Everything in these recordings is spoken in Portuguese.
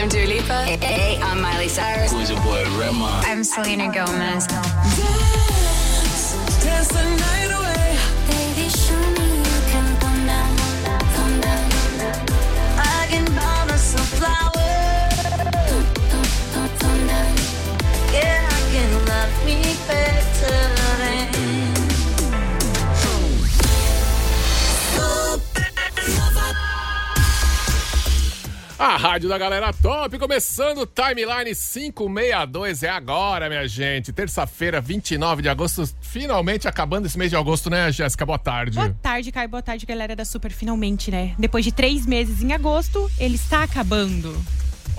I'm Dua Lipa. Hey, hey, I'm Miley Cyrus. Who's your boy Rema? I'm Selena Gomez. Dance the A rádio da galera top, começando o Timeline 562, é agora, minha gente. Terça-feira, 29 de agosto, finalmente acabando esse mês de agosto, né, Jéssica? Boa tarde. Boa tarde, Caio. Boa tarde, galera da Super. Finalmente, né? Depois de três meses em agosto, ele está acabando.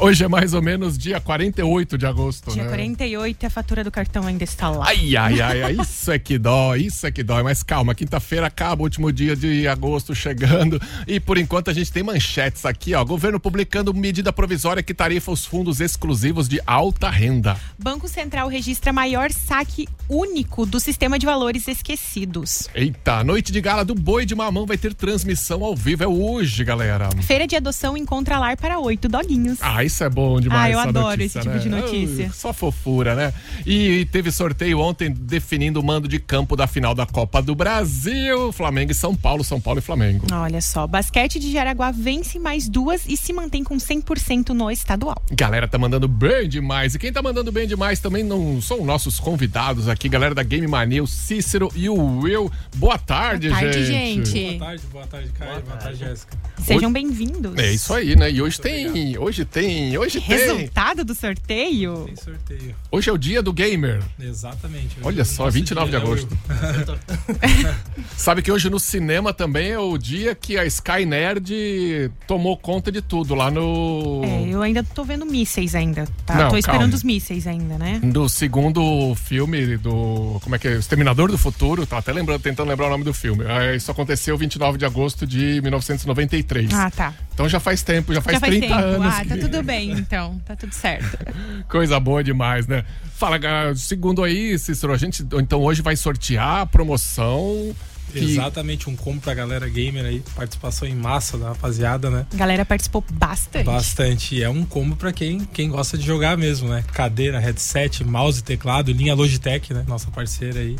Hoje é mais ou menos dia 48 de agosto, Dia né? 48 e a fatura do cartão ainda está lá. Ai, ai, ai, ai, isso é que dói, isso é que dói. Mas calma, quinta-feira acaba, o último dia de agosto chegando. E por enquanto a gente tem manchetes aqui, ó. Governo publicando medida provisória que tarifa os fundos exclusivos de alta renda. Banco Central registra maior saque único do sistema de valores esquecidos. Eita, noite de gala do Boi de Mamão vai ter transmissão ao vivo. É hoje, galera. Feira de adoção encontra lar para oito doguinhos. Ah, isso é bom demais. Ah, eu essa adoro notícia, esse tipo né? de notícia. Ah, Só fofura, né? E teve sorteio ontem definindo o mando de campo da final da Copa do Brasil. Flamengo e São Paulo, São Paulo e Flamengo. Olha só, basquete de Jaraguá vence mais duas e se mantém com 100% no estadual. Galera tá mandando bem demais. E quem tá mandando bem demais também não são nossos convidados aqui, galera da Game Mania, o Cícero e o Will. Boa tarde, Boa tarde, gente. gente. Boa tarde, boa tarde, Caio. Boa, tarde, Jéssica. Sejam bem-vindos. É isso aí, né? E hoje tem, hoje tem, hoje tem. Resultado do sorteio? Tem sorteio. Hoje é o dia do gamer. Exatamente. Olha só, Nosso 29 de dia, né, agosto. Will? Sabe que hoje no cinema também é o dia que a Sky Nerd tomou conta de tudo lá no. É, eu ainda tô vendo mísseis ainda, tá? Não, tô esperando calma. os mísseis ainda, né? Do segundo filme do. Como é que é? Exterminador do Futuro. Tá até lembrando, tentando lembrar o nome do filme. Ah, Isso aconteceu 29 de agosto de 1993. Ah, tá. Então já faz tempo, já faz Já faz 30 tempo. anos. Ah, tá que- tudo bem, então. Tá tudo certo. Coisa boa demais, né? Fala, galera, segundo aí, Cícero, a gente então hoje vai sortear a promoção. que- Exatamente, um combo pra galera gamer aí. Participação em massa da rapaziada, né? A galera participou bastante. Bastante. E é um combo pra quem, quem gosta de jogar mesmo, né? Cadeira, headset, mouse e teclado, linha Logitech, né? Nossa parceira aí.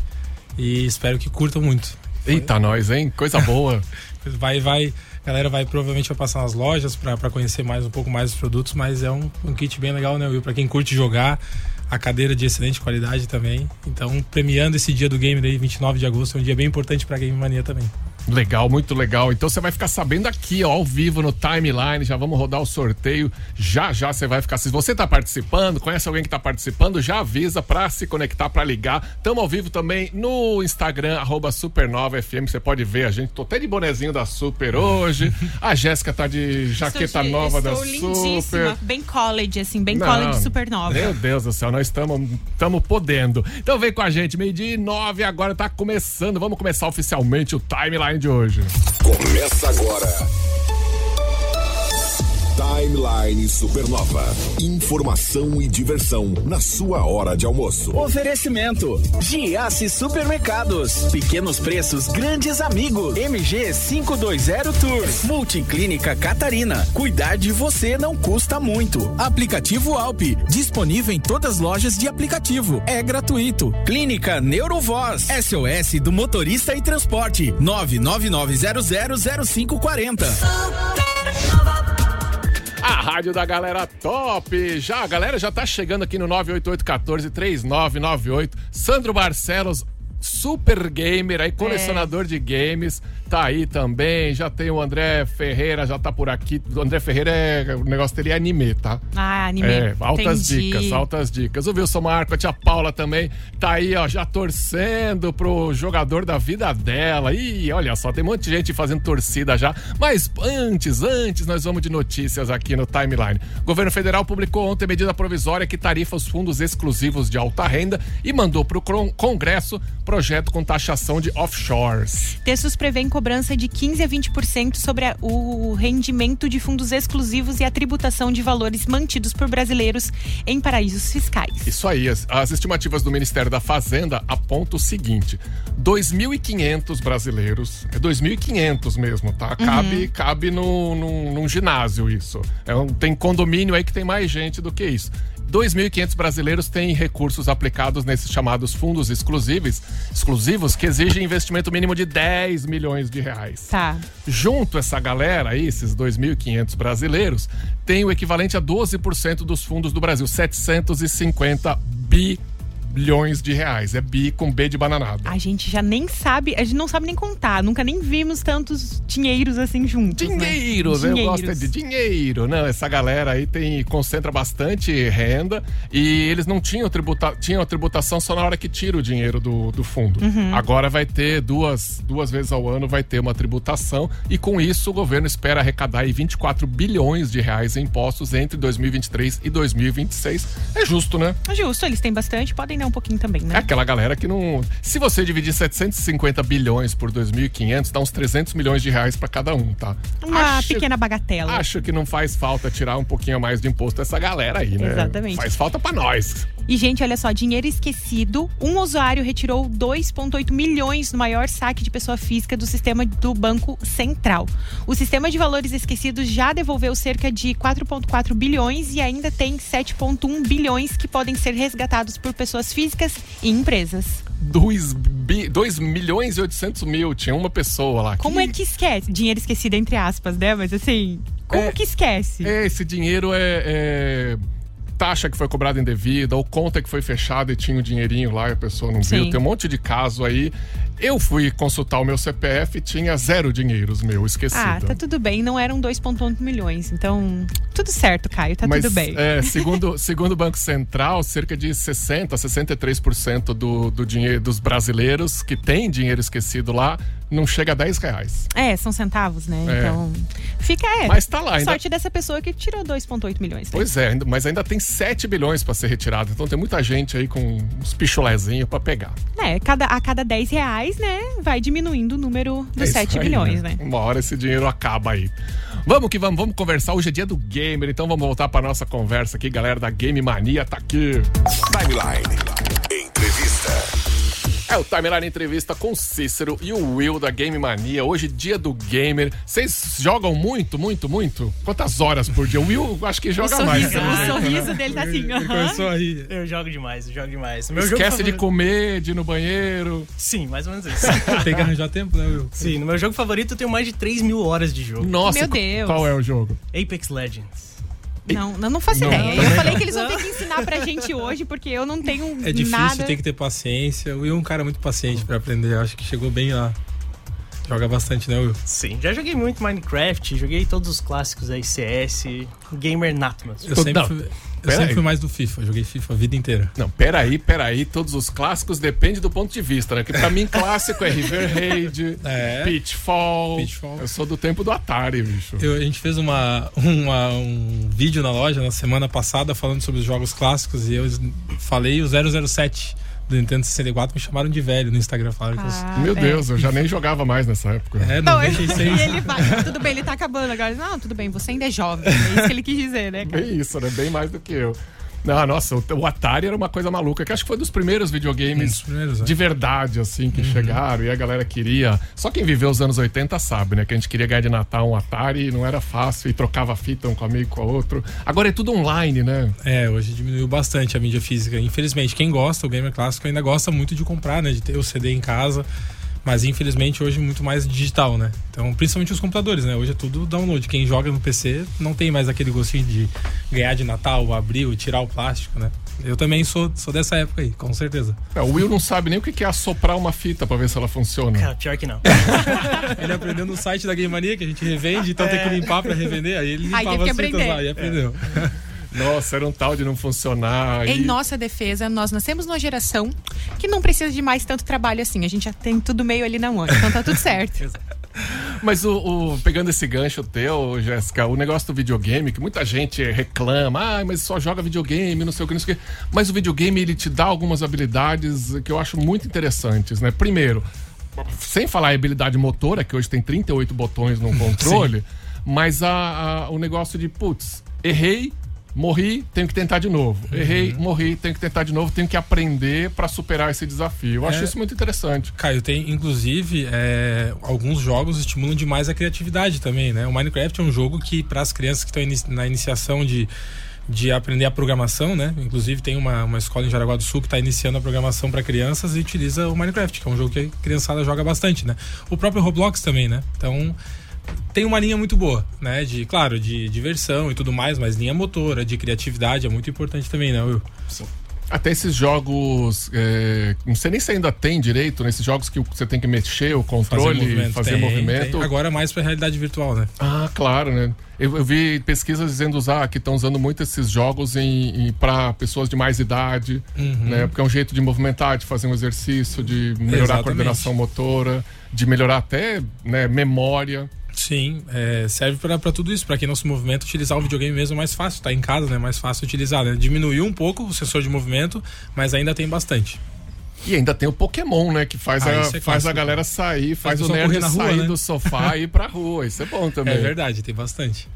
E espero que curtam muito. Eita, nós, hein? Coisa boa. Vai, vai. A galera vai provavelmente vai passar nas lojas pra conhecer mais um pouco mais dos produtos, mas é um, um kit bem legal, né, Will? Pra quem curte jogar, a cadeira de excelente qualidade também. Então, premiando esse dia do game daí, 29 de agosto, é um dia bem importante pra Game Mania também. Legal, muito legal. Então você vai ficar sabendo aqui, ó, ao vivo no timeline. Já vamos rodar o sorteio. Já já você vai ficar. Se você tá participando, conhece alguém que tá participando, já avisa pra se conectar, pra ligar. Tamo ao vivo também no Instagram, arroba SupernovaFM. Você pode ver a gente. Tô até de bonezinho da Super hoje. A Jéssica tá de jaqueta de- nova da. Super. Bem college, assim, bem Não, college supernova. Meu Deus do céu, nós estamos podendo. Então vem com a gente, meio-dia e nove, agora tá começando. Vamos começar oficialmente o timeline de hoje. Começa agora. Timeline Supernova. Informação e diversão na sua hora de almoço. Oferecimento: Giasse Supermercados. Pequenos preços, grandes amigos. MG 520 Tour. Multiclínica Catarina. Cuidar de você não custa muito. Aplicativo Alpe. Disponível em todas as lojas de aplicativo. É gratuito. Clínica Neurovoz. SOS do motorista e transporte. 999000540. A rádio da galera top. Já, a galera já tá chegando aqui no 988143998. Sandro Barcelos, super gamer aí, colecionador de games, tá aí também. Já tem o André Ferreira, já tá por aqui. O André Ferreira é o negócio dele é anime, tá? Ah, anime. É, altas Entendi. dicas, altas dicas. O Wilson Marco, a tia Paula também tá aí, ó, já torcendo pro jogador da vida dela. Ih, olha só, tem um monte de gente fazendo torcida já. Mas antes, antes, nós vamos de notícias aqui no Timeline. O governo federal publicou ontem medida provisória que tarifa os fundos exclusivos de alta renda e mandou pro Congresso projeto com taxação de offshores. Textos prevêem cobrança de 15 a 20% sobre a- o rendimento de fundos exclusivos e a tributação de valores mantidos por brasileiros em paraísos fiscais. Isso aí, as, as estimativas do Ministério da Fazenda apontam o seguinte: 2.500 brasileiros, é 2.500 mesmo, tá? Cabe, cabe no, no, num ginásio isso. É um- tem condomínio aí que tem mais gente do que isso. 2.500 brasileiros têm recursos aplicados nesses chamados fundos exclusivos, exclusivos que exigem investimento mínimo de 10 milhões de reais. Tá. Junto essa galera aí, esses 2.500 brasileiros, tem o equivalente a 12% dos fundos do Brasil, 750 bilhões de reais. É bi com B de bananada. A gente já nem sabe, a gente não sabe nem contar, nunca nem vimos tantos dinheiros assim juntos. né? Dinheiros, eu gosto de dinheiro, né? Essa galera aí tem concentra bastante renda e eles não tinham, tributa, tinham a tributação só na hora que tira o dinheiro do, do fundo. Uhum. Agora vai ter duas, duas vezes ao ano vai ter uma tributação e com isso o governo espera arrecadar aí 24 bilhões de reais em impostos entre 2023 e 2026. É justo, né? É Justo, eles têm bastante, podem dar um pouquinho também, É né? aquela galera que não. Se você dividir 750 bilhões por 2.500, dá uns 300 milhões de reais pra cada um, tá? Uma Acho- pequena bagatela. Acho que não faz falta tirar um pouquinho a mais de imposto dessa galera aí, né? Exatamente. Faz falta pra nós. E, gente, olha só, dinheiro esquecido. Um usuário retirou 2,8 milhões no maior saque de pessoa física do sistema do Banco Central. O sistema de valores esquecidos já devolveu cerca de 4,4 bilhões e ainda tem 7,1 bilhões que podem ser resgatados por pessoas físicas e empresas. 2, bi, 2 milhões e 800 mil. Tinha uma pessoa lá. Como é que esquece? Dinheiro esquecido, entre aspas, né? Mas assim, como É- que esquece? É, esse dinheiro é, é taxa que foi cobrada indevida, ou conta que foi fechada e tinha o dinheirinho lá e a pessoa não viu. Sim. Tem um monte de caso aí. Eu fui consultar o meu CPF e tinha zero dinheiros meu, esquecido. Ah, tá tudo bem. Não eram 2,8 milhões. Então, tudo certo, Caio. Tá Mas, tudo bem. é, segundo, segundo o Banco Central, cerca de 60%, 63% do, do dinheiro dos brasileiros que tem dinheiro esquecido lá não chega a 10 reais. É, são centavos, né? É. Então, fica é. Mas tá lá, ainda- Sorte dessa pessoa que tirou 2,8 milhões. Né? Pois é, mas ainda tem 7 bilhões para ser retirado. Então tem muita gente aí com uns pichulezinhos para pegar. É, cada, a cada 10 reais, né, vai diminuindo o número dos É isso 7 aí, bilhões, né? Uma hora esse dinheiro acaba aí. Vamos que vamos, vamos conversar. Hoje é dia do gamer, então vamos voltar para nossa conversa aqui, galera da Game Mania tá aqui. Timeline. É o Timeline Entrevista com o Cícero e o Will da Game Mania. Hoje, dia do gamer. Vocês jogam muito, muito, muito? Quantas horas por dia? O Will, acho que joga o mais. sorriso, pelo o né? sorriso dele tá assim. Ele aham. começou a rir. Eu jogo demais, eu jogo demais. Meu jogo Esquece de favorito- comer, de ir no banheiro. Sim, mais ou menos isso. Tem que arranjar tempo, né, Will? Sim, no meu jogo favorito eu tenho mais de 3 mil horas de jogo. Nossa, Meu Deus. qual é o jogo? Apex Legends. Não, não, não faço Não, ideia. também Eu falei que eles vão ter que ensinar pra gente hoje, porque eu não tenho É difícil, nada. tem que ter paciência. O Will é um cara muito paciente pra aprender. Acho que chegou bem lá. Joga bastante, né, Will? Sim, já joguei muito Minecraft, joguei todos os clássicos aí, CS, gamer nato, mas Eu sempre, eu pera sempre aí. fui mais do FIFA. Joguei FIFA a vida inteira. Não, peraí, peraí. Todos os clássicos depende do ponto de vista, né? Que pra mim, clássico é River Raid, É. Pitfall. Pitfall. Eu sou do tempo do Atari, bicho. Eu- a gente fez uma, uma- um vídeo na loja na semana passada falando sobre os jogos clássicos e eu falei o 007 do Nintendo 64. Me chamaram de velho no Instagram. Falaram eu Ah, Meu é. Deus, eu já nem jogava mais nessa época. É, Não, 96. e ele vai. Tudo bem, ele tá acabando agora. Não, tudo bem, você ainda é jovem. É isso que ele quis dizer, né, cara? Bem isso, né? Bem mais do que eu. Não, nossa, o, Atari era uma coisa maluca, que acho que foi dos primeiros Um videogames dos primeiros, né? de verdade, assim, que chegaram e a galera queria. Só quem viveu os anos 80 sabe, né? Que a gente queria ganhar de Natal um Atari e não era fácil e trocava fita um com um amigo com o outro. Agora é tudo online, né? É, hoje diminuiu bastante a mídia física. Infelizmente, quem gosta, o gamer clássico ainda gosta muito de comprar, né? De ter o CD em casa. Mas infelizmente hoje muito mais digital, né? Então, principalmente os computadores, né? Hoje é tudo download. Quem joga no PC não tem mais aquele gostinho de ganhar de Natal, abrir, tirar o plástico, né? Eu também sou, sou dessa época aí, com certeza. É, o Will não sabe nem o que é assoprar uma fita pra ver se ela funciona. cara, pior que não. Ele aprendeu no site da Game Mania, que a gente revende, então tem que limpar pra revender. Aí ele Aí limpava teve as fitas lá e aprendeu. Nossa, era um tal de não funcionar. Em e- nossa defesa, nós nascemos numa geração que não precisa de mais tanto trabalho assim. A gente já tem tudo meio ali na mão, então tá tudo certo. Mas o, o- pegando esse gancho teu, Jéssica, o negócio do videogame, que muita gente reclama, ah, mas só joga videogame, não sei o que, não sei o que. Mas o videogame, ele te dá algumas habilidades que eu acho muito interessantes, né? Primeiro, sem falar em habilidade motora, que hoje tem 38 botões no controle, mas a, a- o negócio de, putz, errei, morri, tenho que tentar de novo. Errei, morri, tenho que tentar de novo, tenho que aprender pra superar esse desafio. Eu acho É. isso muito interessante. Caio, tem inclusive é, alguns jogos estimulam demais a criatividade também, né? O Minecraft é um jogo que para as crianças que estão ini- na iniciação de, de aprender a programação, né? Inclusive tem uma, uma escola em Jaraguá do Sul que está iniciando a programação para crianças e utiliza o Minecraft, que é um jogo que a criançada joga bastante, né? O próprio Roblox também, né? Então tem uma linha muito boa, né? De, claro, de diversão e tudo mais, mas linha motora, de criatividade é muito importante também, né, Will? Até esses jogos. é, não sei nem se ainda tem direito, nesses jogos que você tem que mexer o controle, fazer movimento. Tem, tem. Agora mais para realidade virtual, né? Ah, claro, né? Eu, eu vi pesquisas dizendo usar que estão usando muito esses jogos em, em para pessoas de mais idade, Uhum. né? Porque é um jeito de movimentar, de fazer um exercício, de melhorar a Exatamente. coordenação motora, de melhorar até né, memória. Sim, é, serve pra tudo isso. Pra quem não se movimenta, utilizar o videogame mesmo é mais fácil. Tá em casa, né? É mais fácil utilizar. Né? Diminuiu um pouco o sensor de movimento, mas ainda tem bastante. E ainda tem o Pokémon, né? Que faz, Ah, a, é faz a galera sair, faz, Faz o nerd rua, sair né? do sofá e ir pra rua. Isso é bom também. É verdade, tem bastante.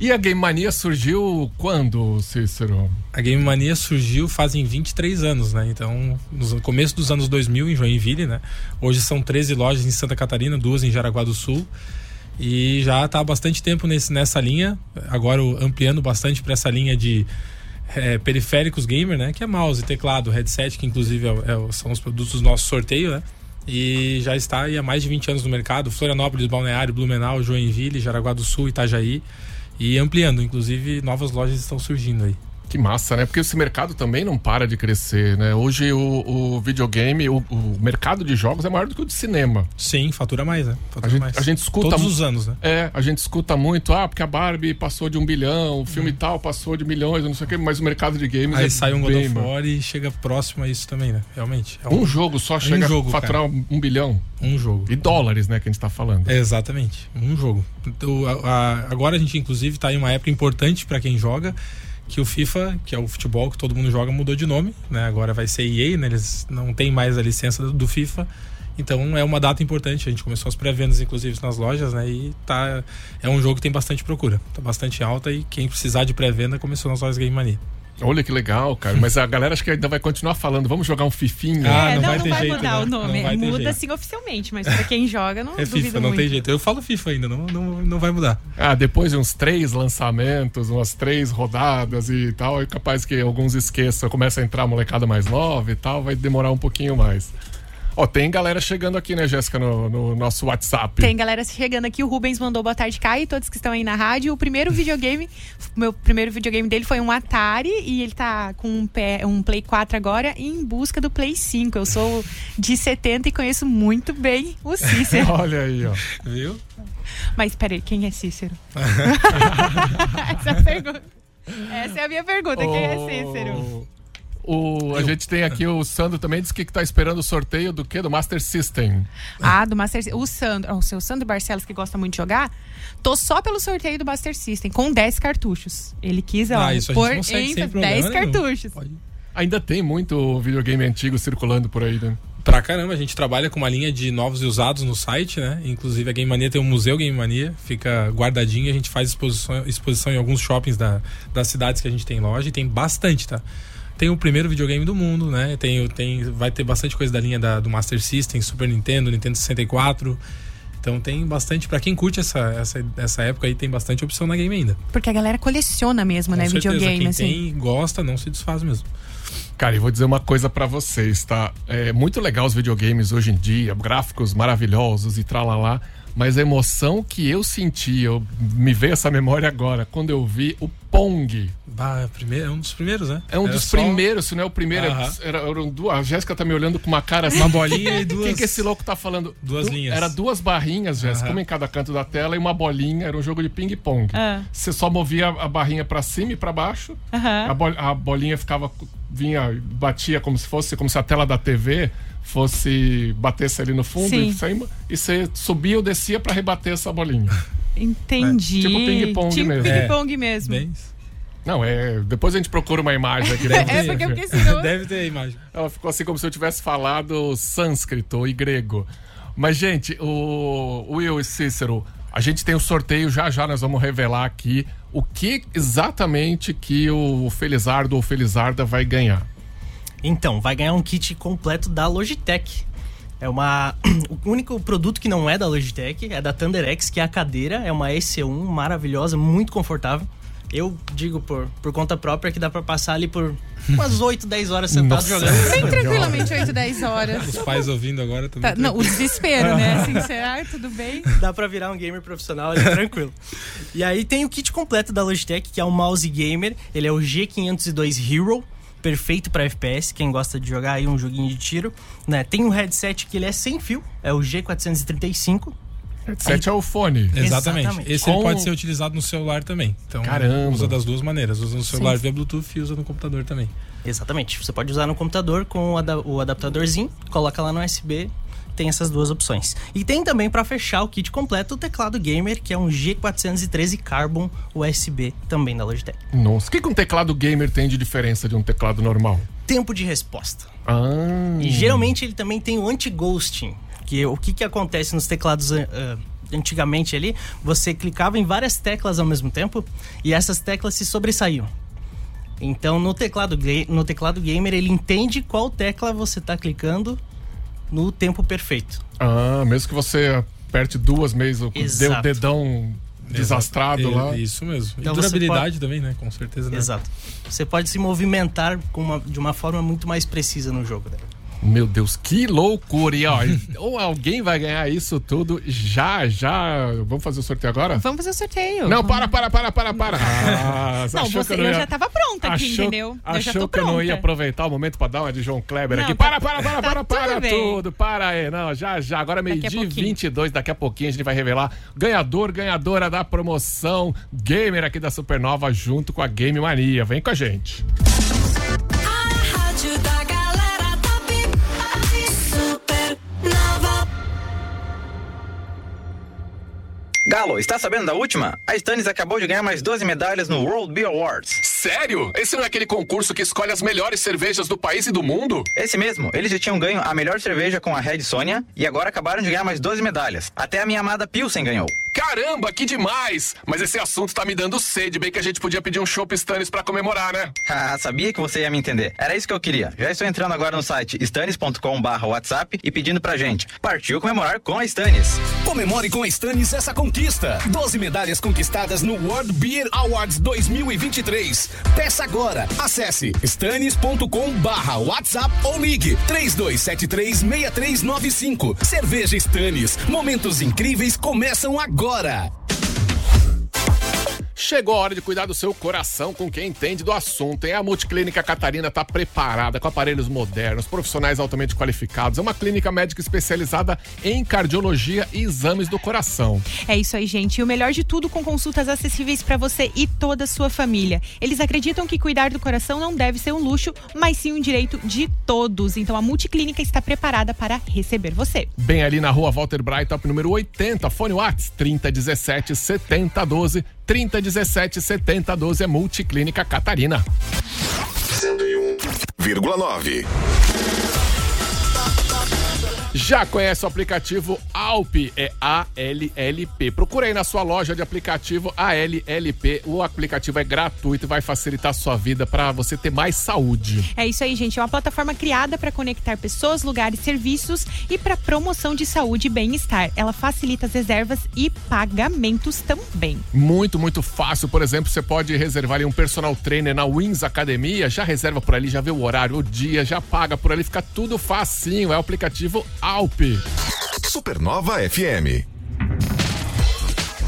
E a Game Mania surgiu quando, Cícero? A Game Mania surgiu fazem 23 anos, né? Então, no começo dos anos 2000 em Joinville, né? Hoje são 13 lojas em Santa Catarina, duas em Jaraguá do Sul. E já está há bastante tempo nesse, nessa linha, agora ampliando bastante para essa linha de é, periféricos gamer, né? Que é mouse, teclado, headset, que inclusive é é são os produtos do nosso sorteio, né? E já está há mais de 20 anos no mercado. Florianópolis, Balneário, Blumenau, Joinville, Jaraguá do Sul, Itajaí. E ampliando, inclusive novas lojas estão surgindo aí. Que massa, né? Porque esse mercado também não para de crescer, né? Hoje o, o videogame, o, o mercado de jogos é maior do que o de cinema. Sim, fatura mais, né? Fatura A gente, mais. a gente escuta. Todos os anos, né? É, a gente escuta muito, ah, porque a Barbie passou de um bilhão, o filme tal passou de milhões, não sei o quê, mas o mercado de games Aí é sai um God of. War e chega próximo a isso também, né? Realmente. É Um jogo só chega jogo, a faturar um, um bilhão. Um jogo. E dólares, né, que a gente tá falando. É, exatamente, um jogo. Então, a- a- agora a gente, inclusive, está em uma época importante para quem joga, que o FIFA, que é o futebol que todo mundo joga, mudou de nome, né? Agora vai ser EA, né? Eles não têm mais a licença do, FIFA. Então é uma data importante. A gente começou as pré-vendas, inclusive, nas lojas, né? E tá, é um jogo que tem bastante procura. Tá bastante alta e quem precisar de pré-venda começou nas lojas Game Mania. Olha que legal, cara. Mas a galera acho que ainda vai continuar falando, vamos jogar um fifinha. Ah, é, não não, vai não ter vai jeito, mudar né? o nome. Não Muda jeito. sim oficialmente, mas pra quem joga, não É duvido FIFA, não muito. tem jeito. Eu falo FIFA ainda, não, não, não vai mudar. Ah, depois de uns três lançamentos, umas três rodadas e tal, é capaz que alguns esqueçam, começa a entrar a molecada mais nova e tal, vai demorar um pouquinho mais. Ó, tem galera chegando aqui, né, Jéssica, no, no nosso WhatsApp. Tem galera chegando aqui, o Rubens mandou boa tarde, Caio, e todos que estão aí na rádio. O primeiro videogame, meu primeiro videogame dele foi um Atari e ele tá com um, pé, um Play 4 agora em busca do Play 5. Eu sou de 70 e conheço muito bem o Cícero. Olha aí, ó. Viu? Mas peraí, quem é Cícero? Essa é a pergunta. Essa é a minha pergunta, quem é Cícero? O, a gente tem aqui o Sandro também disse que tá esperando o sorteio do quê? Do Master System. Ah, do Master System. O Sandro, o seu Sandro Barcelos, que gosta muito de jogar, tô só pelo sorteio do Master System, com 10 cartuchos. Ele quis, ó, Ah, isso a gente pôr consegue sem ênfase, problema 10 nenhum. cartuchos. Pode. Ainda tem muito videogame antigo circulando por aí, né? Pra caramba, a gente trabalha com uma linha de novos e usados no site, né? Inclusive a Game Mania tem um museu Game Mania, fica guardadinho, a gente faz exposição, exposição em alguns shoppings da, das cidades que a gente tem loja e tem bastante, tá? Tem o primeiro videogame do mundo, né? Tem, tem, vai ter bastante coisa da linha da- do Master System, Super Nintendo, Nintendo 64. Então tem bastante, Pra quem curte essa, essa, essa época aí, tem bastante opção na game ainda. Porque a galera coleciona mesmo, né? Com certeza, Videogame, quem assim. tem gosta, não se desfaz mesmo. Cara, e vou dizer uma coisa pra vocês, tá? É muito legal os videogames hoje em dia, gráficos maravilhosos e tralalá, mas a emoção que eu senti, eu, me veio essa memória agora, quando eu vi o Pong. Bah, primeiro, é um dos primeiros, né? É um Era dos só primeiros, se não é o primeiro. Aham. Era, eram duas, a Jéssica tá me olhando com uma cara assim. Uma bolinha e O duas. que, que esse louco tá falando? Duas Du- linhas. Era duas barrinhas, Jéssica, uma em cada canto da tela e uma bolinha. Era um jogo de ping-pong. Ah. Você só movia a barrinha pra cima e pra baixo. A, bol- a bolinha ficava. vinha, batia como se fosse, como se a tela da TV fosse batesse ali no fundo Sim. e você subia ou descia pra rebater essa bolinha. Entendi. É, tipo ping-pong tipo mesmo. ping-pong mesmo. Bem isso. Não, é. Depois a gente procura uma imagem aqui. né? É porque eu fiquei assim, não- Deve ter a imagem. Ela ficou assim como se eu tivesse falado sânscrito e grego. Mas, gente, o Will e Cícero, a gente tem o sorteio já já, nós vamos revelar aqui o que exatamente que o Felizardo ou Felizarda vai ganhar. Então, vai ganhar um kit completo da Logitech. É uma. O único produto que não é da Logitech é da ThunderX, que é a cadeira. É uma EC1 maravilhosa, muito confortável. Eu digo por, por conta própria que dá pra passar ali por umas 8, 10 horas sentado Nossa. jogando. Bem tranquilamente, 8, 10 horas. Os pais ouvindo agora também. Tá, não, o desespero, né? Assim, será? Tudo bem? Dá pra virar um gamer profissional ali, tranquilo. E aí tem o kit completo da Logitech, que é o mouse gamer. Ele é o G502 Hero, perfeito pra FPS, quem gosta de jogar aí um joguinho de tiro. Né? Tem um headset que ele é sem fio, é o G435. Headset é o fone. Exatamente. Exatamente. Esse Com- ele pode ser utilizado no celular também. Então, Caramba. usa das duas maneiras. Usa no celular Sim. via Bluetooth e usa no computador também. Exatamente. Você pode usar no computador com o adaptadorzinho, coloca lá no USB, tem essas duas opções. E tem também para fechar o kit completo o teclado gamer, que é um G413 Carbon USB, também da Logitech. Nossa, o que, que um teclado gamer tem de diferença de um teclado normal? Tempo de resposta. Ah, E geralmente ele também tem o anti-ghosting, que o que, que acontece nos teclados ah, antigamente ali, você clicava em várias teclas ao mesmo tempo e essas teclas se sobressaíam. Então no teclado, no teclado gamer ele entende qual tecla você está clicando no tempo perfeito. ah, mesmo que você aperte duas vezes, dê o dedão desastrado Exato. lá. É, Isso mesmo. Então e durabilidade também, né? Com certeza. Né? Exato. Você pode se movimentar com uma- de uma forma muito mais precisa no jogo. né? Meu Deus, que loucura! E ó, ou alguém vai ganhar isso tudo já, já. Vamos fazer o sorteio agora? Vamos fazer o sorteio. Não, para, para, para, para, para. Ah, Não, você, eu, eu ia- já tava pronta aqui, achou, entendeu? eu já Achou tô que eu pronta. não ia aproveitar o momento pra dar uma de João Kleber Não, aqui. tá- Para, para, para, tá para, para tudo tudo. Para aí. Não, já, já. Agora a meio-dia e pouquinho. 22. Daqui a pouquinho a gente vai revelar ganhador, ganhadora da promoção Gamer aqui da Supernova junto com a Game Mania. Vem com a gente. A Galo, está sabendo da última? A Stannis acabou de ganhar mais 12 medalhas no World Beer Awards. Sério? Esse não é aquele concurso que escolhe as melhores cervejas do país e do mundo? Esse mesmo, eles já tinham ganho a melhor cerveja com a Red Sônia e agora acabaram de ganhar mais 12 medalhas. Até a minha amada Pilsen ganhou. Caramba, que demais! Mas esse assunto tá me dando sede, bem que a gente podia pedir um chopp Stannis pra comemorar, né? Ah, sabia que você ia me entender. Era isso que eu queria. Já estou entrando agora no site stanis.com/barra WhatsApp e pedindo pra gente. Partiu comemorar com a Stannis. Comemore com a Stannis essa conquista. 12 medalhas conquistadas no World Beer Awards 2023. Peça agora. Acesse stanis.com barra WhatsApp ou ligue 3273-6395. Cerveja Stannis. Momentos incríveis começam agora. Chegou a hora de cuidar do seu coração com quem entende do assunto. hein? A Multiclínica Catarina está preparada com aparelhos modernos, profissionais altamente qualificados. É uma clínica médica especializada em cardiologia e exames do coração. É isso aí, gente. E o melhor de tudo com consultas acessíveis para você e toda a sua família. Eles acreditam que cuidar do coração não deve ser um luxo, mas sim um direito de todos. Então a Multiclínica está preparada para receber você. Bem ali na rua Walter top número 80, fone Whats 3017 7012. 3017 7012 é Multiclínica Catarina. 101,9. Já conhece o aplicativo Alp? É A-L-L-P. Procura aí na sua loja de aplicativo ALLP. O aplicativo é gratuito e vai facilitar a sua vida para você ter mais saúde. É isso aí, gente. É uma plataforma criada para conectar pessoas, lugares, serviços e para promoção de saúde e bem-estar. Ela facilita as reservas e pagamentos também. Muito, muito fácil. Por exemplo, você pode reservar ali um personal trainer na Wins Academia. Já reserva por ali, já vê o horário, o dia, já paga por ali. Fica tudo facinho. É o aplicativo Alp. Supernova FM.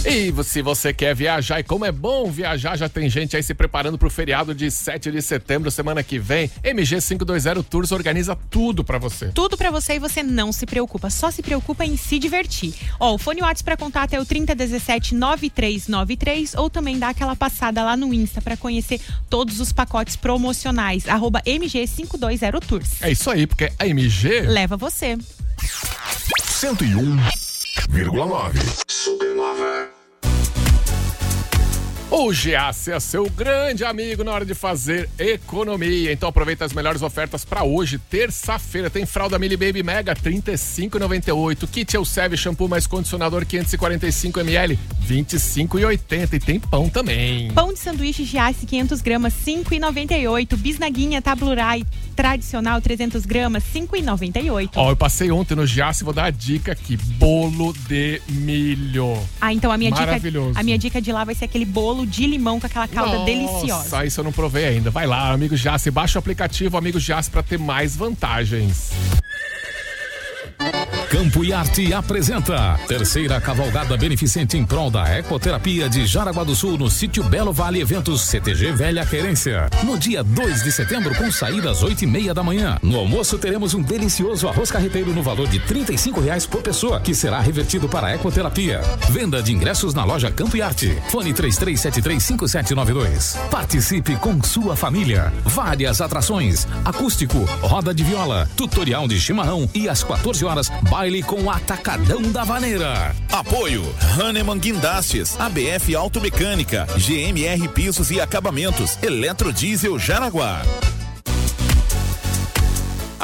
E se você quer viajar, e como é bom viajar, já tem gente aí se preparando pro feriado de 7 de setembro, semana que vem. MG 520 Tours organiza tudo pra você. Tudo pra você e você não se preocupa, só se preocupa em se divertir. Ó, o fone WhatsApp pra contato é o 3017 9393 ou também dá aquela passada lá no Insta pra conhecer todos os pacotes promocionais. Arroba MG 520 Tours. É isso aí, porque a MG Leva você. 101,9. Supernova. O Giasse é seu grande amigo na hora de fazer economia. Então aproveita as melhores ofertas para hoje, terça-feira. Tem fralda Mili Baby Mega 35,98. Kit Elseve shampoo mais condicionador 545 ml 25,80 e tem pão também. Pão de sanduíche Giasse 500 gramas 5,98. Bisnaguinha Tablurai tradicional 300 gramas 5,98. Ó, eu passei ontem no Giasse, vou dar a dica aqui, bolo de milho. Ah, então a minha dica, Maravilhoso. a minha dica de lá vai ser aquele bolo de limão com aquela calda Nossa, deliciosa. isso eu não provei ainda. Vai lá, amigo Giasse, baixa o aplicativo Amigo Giasse para ter mais vantagens. Campo e Arte apresenta terceira cavalgada beneficente em prol da ecoterapia de Jaraguá do Sul no sítio Belo Vale Eventos CTG Velha Querência. No dia 2 de setembro, com saída às oito e meia da manhã. No almoço teremos um delicioso arroz carreteiro no valor de 35 reais por pessoa, que será revertido para a ecoterapia. Venda de ingressos na loja Campo e Arte. Fone 33735792. Participe com sua família. Várias atrações: acústico, roda de viola, tutorial de chimarrão e às 14 horas, baile com Atacadão da Vaneira. Apoio Hahnemann Guindastes, ABF Automecânica, GMR Pisos e Acabamentos, Eletrodiesel Jaraguá.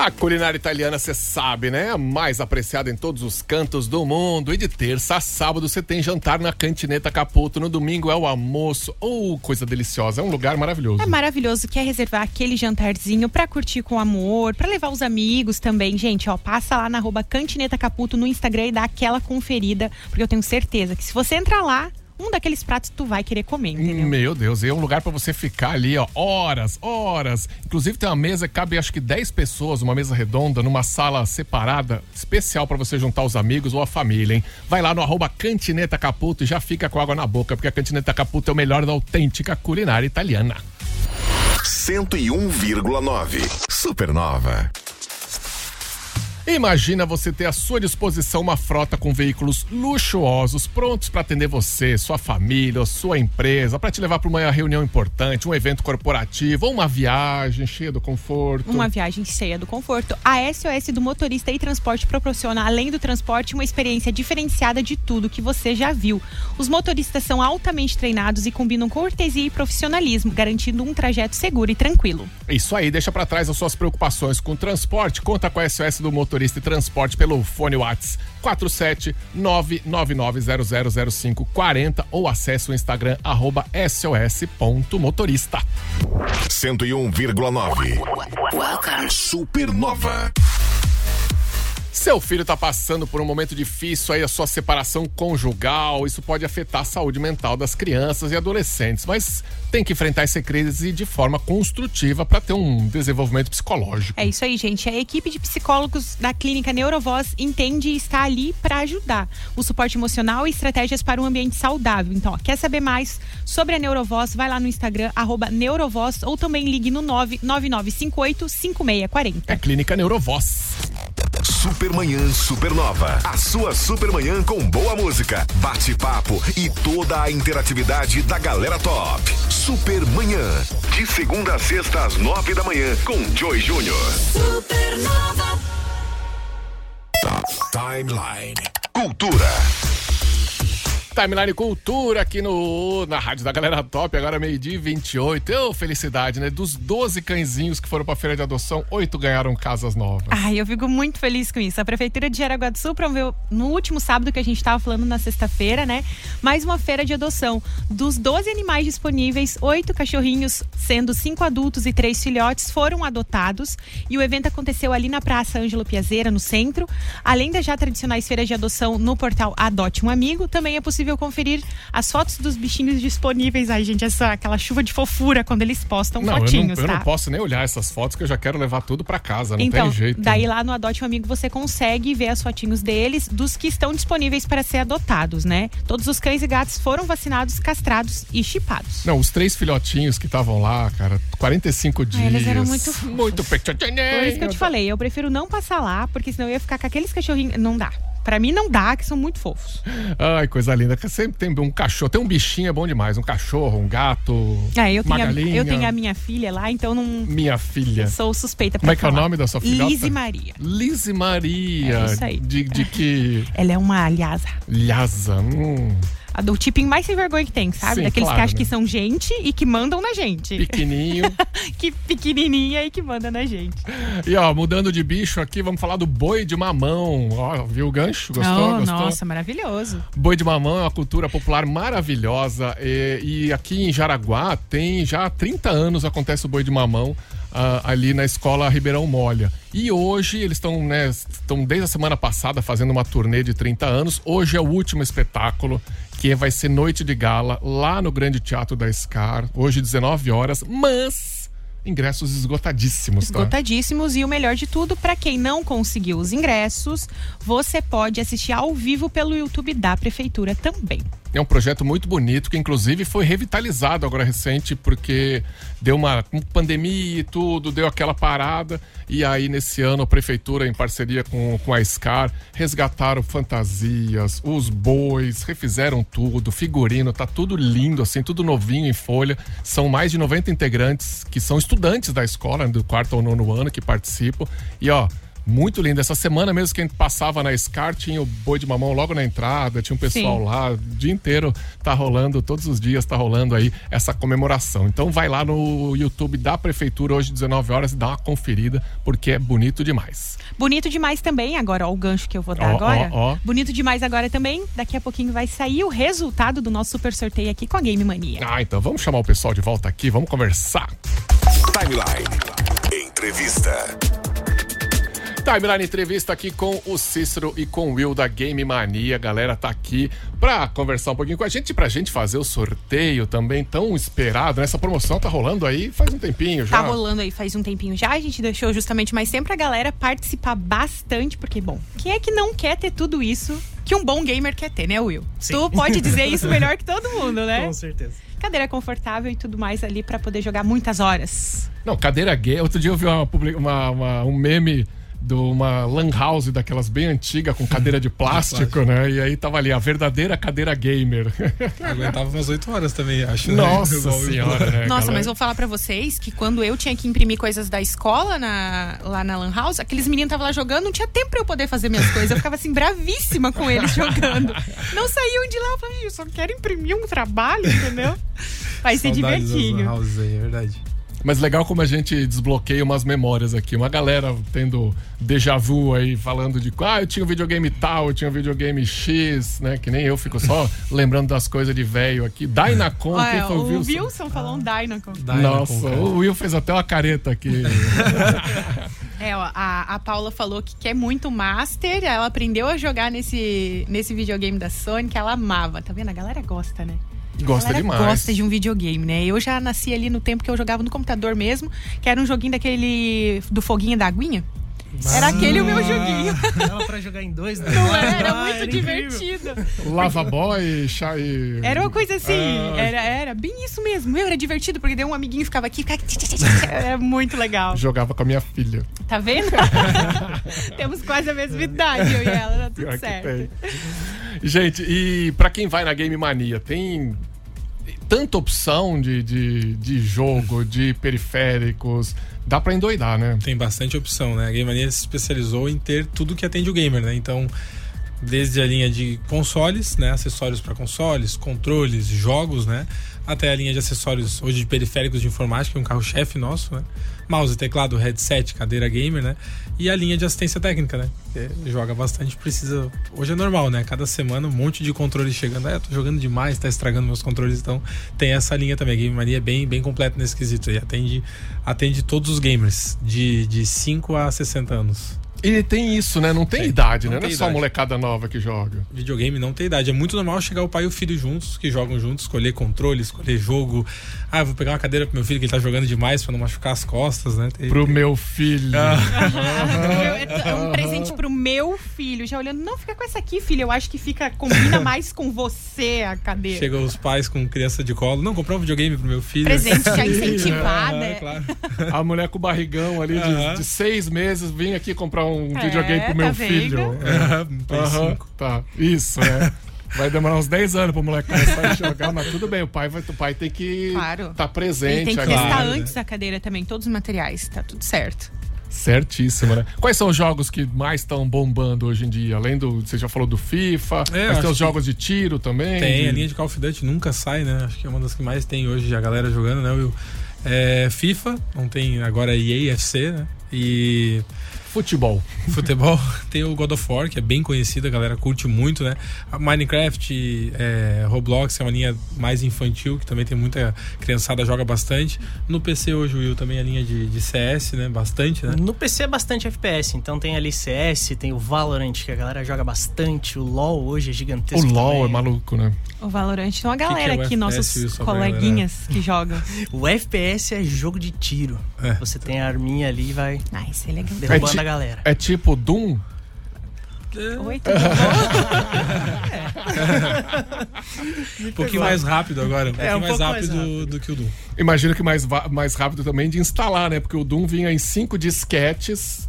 A culinária italiana, você sabe, né? A mais apreciada em todos os cantos do mundo. E de terça a sábado você tem jantar na Cantineta Caputo. No domingo é o almoço. Oh, coisa deliciosa. É um lugar maravilhoso. É maravilhoso, quer reservar aquele jantarzinho pra curtir com amor, pra levar os amigos também. Gente, ó, passa lá na arroba Cantineta Caputo no Instagram e dá aquela conferida, porque eu tenho certeza que se você entrar lá, um daqueles pratos tu vai querer comer, entendeu? Meu Deus, é um lugar pra você ficar ali, ó, horas, horas. Inclusive tem uma mesa que cabe acho que 10 pessoas, uma mesa redonda, numa sala separada, especial pra você juntar os amigos ou a família, hein? Vai lá no arroba Cantineta Caputo e já fica com água na boca, porque a Cantineta Caputo é o melhor da autêntica culinária italiana. 101,9. Supernova. Imagina você ter à sua disposição uma frota com veículos luxuosos, prontos para atender você, sua família, sua empresa, para te levar para uma reunião importante, um evento corporativo ou uma viagem cheia do conforto. Uma viagem cheia do conforto. A SOS do Motorista e Transporte proporciona, além do transporte, uma experiência diferenciada de tudo que você já viu. Os motoristas são altamente treinados e combinam cortesia e profissionalismo, garantindo um trajeto seguro e tranquilo. Isso aí, deixa para trás as suas preocupações com o transporte. Conta com a SOS do Motorista e Transporte pelo fone Whats 47 999000540 ou acesse o Instagram arroba sos.motorista. 101,9. Supernova. Seu filho está passando por um momento difícil aí, a sua separação conjugal, isso pode afetar a saúde mental das crianças e adolescentes, mas tem que enfrentar essa crise de forma construtiva para ter um desenvolvimento psicológico. É isso aí, gente. A equipe de psicólogos da clínica Neurovoz entende e está ali para ajudar. O suporte emocional e estratégias para um ambiente saudável. Então, ó, quer saber mais sobre a Neurovoz? Vai lá no Instagram, arroba Neurovoz, ou também ligue no 99958 5640. É Clínica Neurovoz. Supermanhã Supernova. A sua Supermanhã com boa música, bate-papo e toda a interatividade da galera top. Supermanhã. De segunda a sexta às nove da manhã com Joy Júnior. Supernova. Timeline. Cultura. Timeline Cultura aqui no, na Rádio da Galera Top, agora meio-dia e 28. Ô, felicidade, né? Dos 12 cãezinhos que foram pra feira de adoção, oito ganharam casas novas. Ai, eu fico muito feliz com isso. A Prefeitura de Jaraguá do Sul promoveu no último sábado que a gente estava falando na sexta-feira, né? Mais uma feira de adoção. Dos 12 animais disponíveis, oito cachorrinhos, sendo cinco adultos e três filhotes, foram adotados. E o evento aconteceu ali na Praça Ângelo Piazeira, no centro. Além das já tradicionais feiras de adoção no portal Adote um Amigo, também é possível possível conferir as fotos dos bichinhos disponíveis. Ai, gente, essa, aquela chuva de fofura quando eles postam Não, eu fotinhos, não, eu tá? não posso nem olhar essas fotos que eu já quero levar tudo pra casa, não então, tem jeito. daí lá no Adote um Amigo você consegue ver as fotinhos deles, dos que estão disponíveis para ser adotados, né? Todos os cães e gatos foram vacinados, castrados e chipados. Não, os três filhotinhos que estavam lá, cara, 45 dias. Ah, eles eram muito fofos. Muito. Por isso que eu te falei, eu prefiro não passar lá, porque senão eu ia ficar com aqueles cachorrinhos. Não dá. Pra mim não dá, que são muito fofos. Ai, coisa linda. Sempre tem um cachorro. Tem um bichinho, é bom demais. Um cachorro, um gato, Ah, eu uma tenho, a, galinha. eu tenho a minha filha lá, então não Minha filha. sou suspeita pra Como é que é o nome da sua filhota? Lizzie Maria. Lise Maria. É isso aí. De, de que. Ela é uma alhasa. Lhasa. Hum, do tipinho mais sem vergonha que tem, sabe? Sim, Daqueles claro, que acham né? que são gente e que mandam na gente. pequenininho. que pequenininha e que manda na gente. e ó, mudando de bicho aqui, vamos falar do boi de mamão. Ó, viu o gancho? Gostou? Oh, Gostou? Nossa, maravilhoso. Boi de mamão é uma cultura popular maravilhosa e, e aqui em Jaraguá tem já há 30 anos acontece o boi de mamão ah, ali na escola Ribeirão Molha. E hoje eles estão, né, estão desde a semana passada fazendo uma turnê de 30 anos. Hoje é o último espetáculo, que vai ser Noite de Gala lá no Grande Teatro da Scar, hoje 19 horas, mas ingressos esgotadíssimos, tá? Esgotadíssimos e o melhor de tudo, pra quem não conseguiu os ingressos, você pode assistir ao vivo pelo YouTube da prefeitura também. É um projeto muito bonito, que inclusive foi revitalizado agora recente, porque deu uma pandemia e tudo, deu aquela parada. E aí, nesse ano, a prefeitura, em parceria com, com a SCAR, resgataram fantasias, os bois, refizeram tudo, figurino, tá tudo lindo, assim, tudo novinho em folha. São mais de 90 integrantes que são estudantes da escola, do quarto ou nono ano, que participam. E ó. Muito lindo. Essa semana mesmo que a gente passava na SCAR, tinha o boi de mamão logo na entrada, tinha um pessoal Sim. lá, o dia inteiro tá rolando, todos os dias tá rolando aí essa comemoração. Então vai lá no YouTube da Prefeitura hoje, 19 horas, e dá uma conferida, porque é bonito demais. Bonito demais também, agora, ó, o gancho que eu vou dar Ó, agora. ó, ó. Bonito demais agora também. Daqui a pouquinho vai sair o resultado do nosso super sorteio aqui com a Game Mania. Ah, então vamos chamar o pessoal de volta aqui, vamos conversar. Timeline. Entrevista. Timeline entrevista aqui com o Cícero e com o Will da Game Mania. A galera tá aqui pra conversar um pouquinho com a gente, pra gente fazer o sorteio também tão esperado. né? Essa promoção tá rolando aí faz um tempinho já. Tá rolando aí faz um tempinho já. A gente deixou justamente mais tempo pra galera participar bastante, porque, bom, quem é que não quer ter tudo isso que um bom gamer quer ter, né, Will? Sim. Tu pode dizer isso melhor que todo mundo, né? Com certeza. Cadeira confortável e tudo mais ali pra poder jogar muitas horas. Não, cadeira gay. Outro dia eu vi uma, uma- uma- um meme de uma lan house daquelas bem antiga com cadeira de plástico, né? E aí tava ali a verdadeira cadeira gamer. Aguentava umas 8 horas também, acho. né? Nossa Will senhora, né? Nossa, galera? mas vou falar pra vocês que quando eu tinha que imprimir coisas da escola na- lá na Lan House, aqueles meninos estavam lá jogando, não tinha tempo pra eu poder fazer minhas coisas. Eu ficava assim, bravíssima com eles jogando. Não saíam de lá. Eu falei, eu só quero imprimir um trabalho, entendeu? Vai ser Saudades das lan divertido. houses aí, é verdade. Mas legal como a gente desbloqueia umas memórias aqui. Uma galera tendo déjà vu aí, falando de ah, eu tinha um videogame tal, eu tinha um videogame X, né? Que nem eu fico só lembrando das coisas de velho aqui. Dynacon, quem foi o o Wilson? Wilson falou um Dynacon. Nossa, Dynacon, cara. o Will fez até uma careta aqui. É, ó, a, a Paula falou que quer muito Master, ela aprendeu a jogar nesse, nesse videogame da Sony, que ela amava. Tá vendo? A galera gosta, né? Gosta demais. gosta de um videogame, né? Eu já nasci ali no tempo que eu jogava no computador mesmo, que era um joguinho daquele do foguinho da aguinha. Era aquele o meu joguinho. Dava pra jogar em dois, né? Não era? Era Ah, muito era divertido. Lava boy, chai. Era uma coisa assim, Ah, era, era bem isso mesmo. Meu, era divertido, porque daí um amiguinho ficava aqui, ficava... Era muito legal. Jogava com a minha filha. Tá vendo? Temos quase a mesma idade, eu e ela, tá tudo certo. Gente, e pra quem vai na Game Mania, tem tanta opção de, de, de jogo, de periféricos. Dá pra endoidar, né? Tem bastante opção, né? A Game Mania se especializou em ter tudo que atende o gamer, né? Então, desde a linha de consoles, né? Acessórios para consoles, controles, jogos, né? até a linha de acessórios hoje de periféricos de informática, que é um carro-chefe nosso, né? Mouse, teclado, headset, cadeira gamer, né? E a linha de assistência técnica, né? Joga bastante, precisa. Hoje é normal, né? Cada semana um monte de controles chegando. Ah, tô jogando demais, tá estragando meus controles. Então tem essa linha também. A Game Mania é bem, bem completa nesse quesito. E atende, atende todos os gamers, de, de 5 a 60 anos. E tem isso, né? Não tem, Tem. idade, Não né? Não é tem só idade. molecada nova que joga. Videogame não tem idade. É muito normal chegar o pai e o filho juntos, que jogam juntos, escolher controle, escolher jogo. Ah, eu vou pegar uma cadeira pro meu filho que ele tá jogando demais pra não machucar as costas, né? Tem- Pro tem- meu filho. É um presente pro meu filho. Já olhando, não, fica com essa aqui, filho. Eu acho que fica, combina mais com você a cadeira. Chegam os pais com criança de colo. Não, comprar um videogame pro meu filho. Presente já incentivado. Ah, é. claro. A mulher com o barrigão ali de, de seis meses vim aqui comprar um É, videogame pro tá meu vendo? filho. Aham, um Play Aham, 5. Tá, isso, é. Vai demorar uns 10 anos pro moleque começar a jogar, mas tudo bem, o pai, vai, o pai tem que Claro. tá presente Ele tem que agora. testar Claro, antes a cadeira também, todos os materiais, tá tudo certo. Certíssimo, né? Quais são os jogos que mais estão bombando hoje em dia? Além do. Você já falou do FIFA, É, mas tem os jogos de tiro também. Tem, de- a linha de Call of Duty nunca sai, né? Acho que é uma das que mais tem hoje a galera jogando, né, Will? É, FIFA, não tem agora EA, FC, né? E Futebol. futebol, tem o God of War, que é bem conhecido, a galera curte muito, né? A Minecraft, é, Roblox, que é uma linha mais infantil, que também tem muita criançada joga bastante. No PC hoje, Will, também a linha de, de CS, né? Bastante, né? No PC é bastante FPS, então tem ali CS, tem o Valorant, que a galera joga bastante, o LoL hoje é O gigantesco. LOL também. é maluco, né? O Valorant tem uma que galera é o aqui, FPS, nossos coleguinhas que jogam. O FPS é jogo de tiro. É. Você tem a arminha ali e vai Ah, isso é legal. derrubando galera. É tipo Doom? Oi, tudo bom? Um pouquinho mais rápido agora, um pouquinho um mais, pouco mais rápido rápido. do que o Doom. Imagino que mais, mais rápido também de instalar, né? Porque o Doom vinha em cinco disquetes.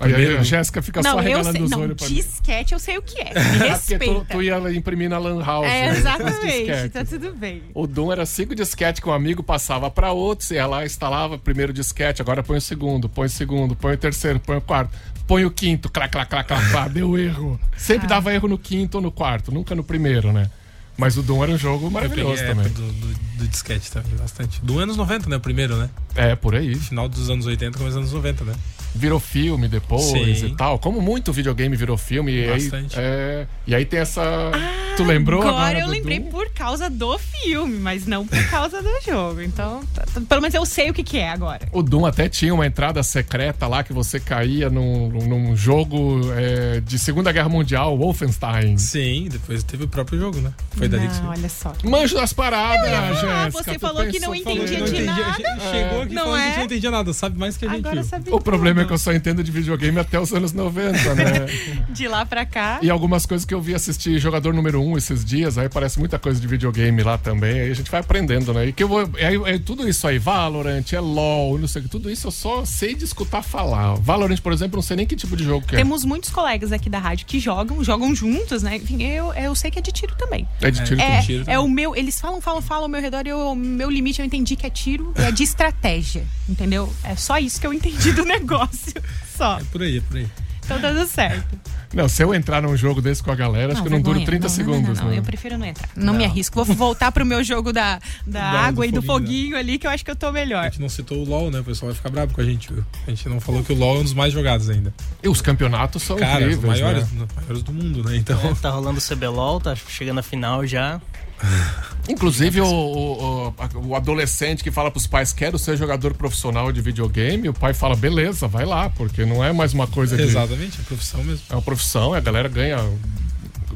Aí Primeiro. a Jéssica fica só Não, eu regalando sei. os Não, olhos pra mim. disquete eu sei o que é. Me Ah, porque respeita. tu, tu ia imprimir na Lan House. É, né, exatamente. Tá tudo bem. O Doom era cinco disquetes que um amigo passava pra outro, você ia lá, instalava o primeiro disquete, agora põe o segundo, põe o segundo, põe o terceiro, põe o quarto, põe o quinto, clá, clá, clá, clá, clá, deu erro. Sempre Ah. dava erro no quinto ou no quarto, nunca no primeiro, né? Mas o Doom era um jogo maravilhoso também. do, do, do disquete também, bastante. Do anos 90, né? O primeiro, né? É, por aí. Final dos anos 80, começo dos anos 90, né? Virou filme depois Sim. e tal. Como muito videogame virou filme. E aí, Bastante. é, e aí tem essa. tu lembrou agora? Agora eu do lembrei Doom? por causa do filme, mas não por causa do jogo. Então, tá- tá- pelo menos eu sei o que, que é agora. O Doom até tinha uma entrada secreta lá que você caía num, num jogo é, de Segunda Guerra Mundial, Wolfenstein. Sim, depois teve o próprio jogo, né? Foi dali que Não, surgiu. olha só. Manjo das paradas, Ah, Jéssica. você falou que não entendia de nada. Chegou aqui Não falando que é? não entendia nada, sabe mais que a gente. Agora sabe O problema é que eu só entendo de videogame até os anos 90, né? De lá pra cá. E algumas coisas que eu vi assistir jogador número 1 um esses dias, aí parece muita coisa de videogame lá também, aí a gente vai aprendendo, né? E que eu vou. É, é tudo isso aí, Valorant, é LOL, não sei o que, tudo isso eu só sei de escutar falar. Valorant, por exemplo, não sei nem que tipo de jogo que é. Temos muitos colegas aqui da rádio que jogam, jogam juntos, né? Enfim, eu, eu sei que é de tiro também. É de tiro É, tiro é o meu. Eles falam, falam, falam ao meu redor e o meu limite eu entendi que é tiro e é de estratégia. Entendeu? É só isso que eu entendi do negócio. Só. É por aí, é por aí. Então tá tudo certo. Não, se eu entrar num jogo desse com a galera, acho que não dura vergonha. 30 Não, não, segundos, Não, não, né? eu prefiro não entrar. Não, me arrisco. Vou voltar pro meu jogo da, da Da- água do e do foguinho, foguinho ali, que eu acho que eu tô A melhor. gente não citou o LoL, né? O pessoal vai ficar bravo com a gente, viu? A gente não falou que o LoL é um dos mais jogados ainda. E os campeonatos são Cara, os incríveis, maiores, né? os maiores do mundo, né? Então. É, tá rolando o CBLOL, tá chegando a final já. Inclusive, o, o, o- adolescente que fala pros pais, quero ser jogador profissional de videogame, o pai fala, beleza, vai lá, porque não é mais uma coisa de... Exatamente, é profissão mesmo. É uma profissão, a galera ganha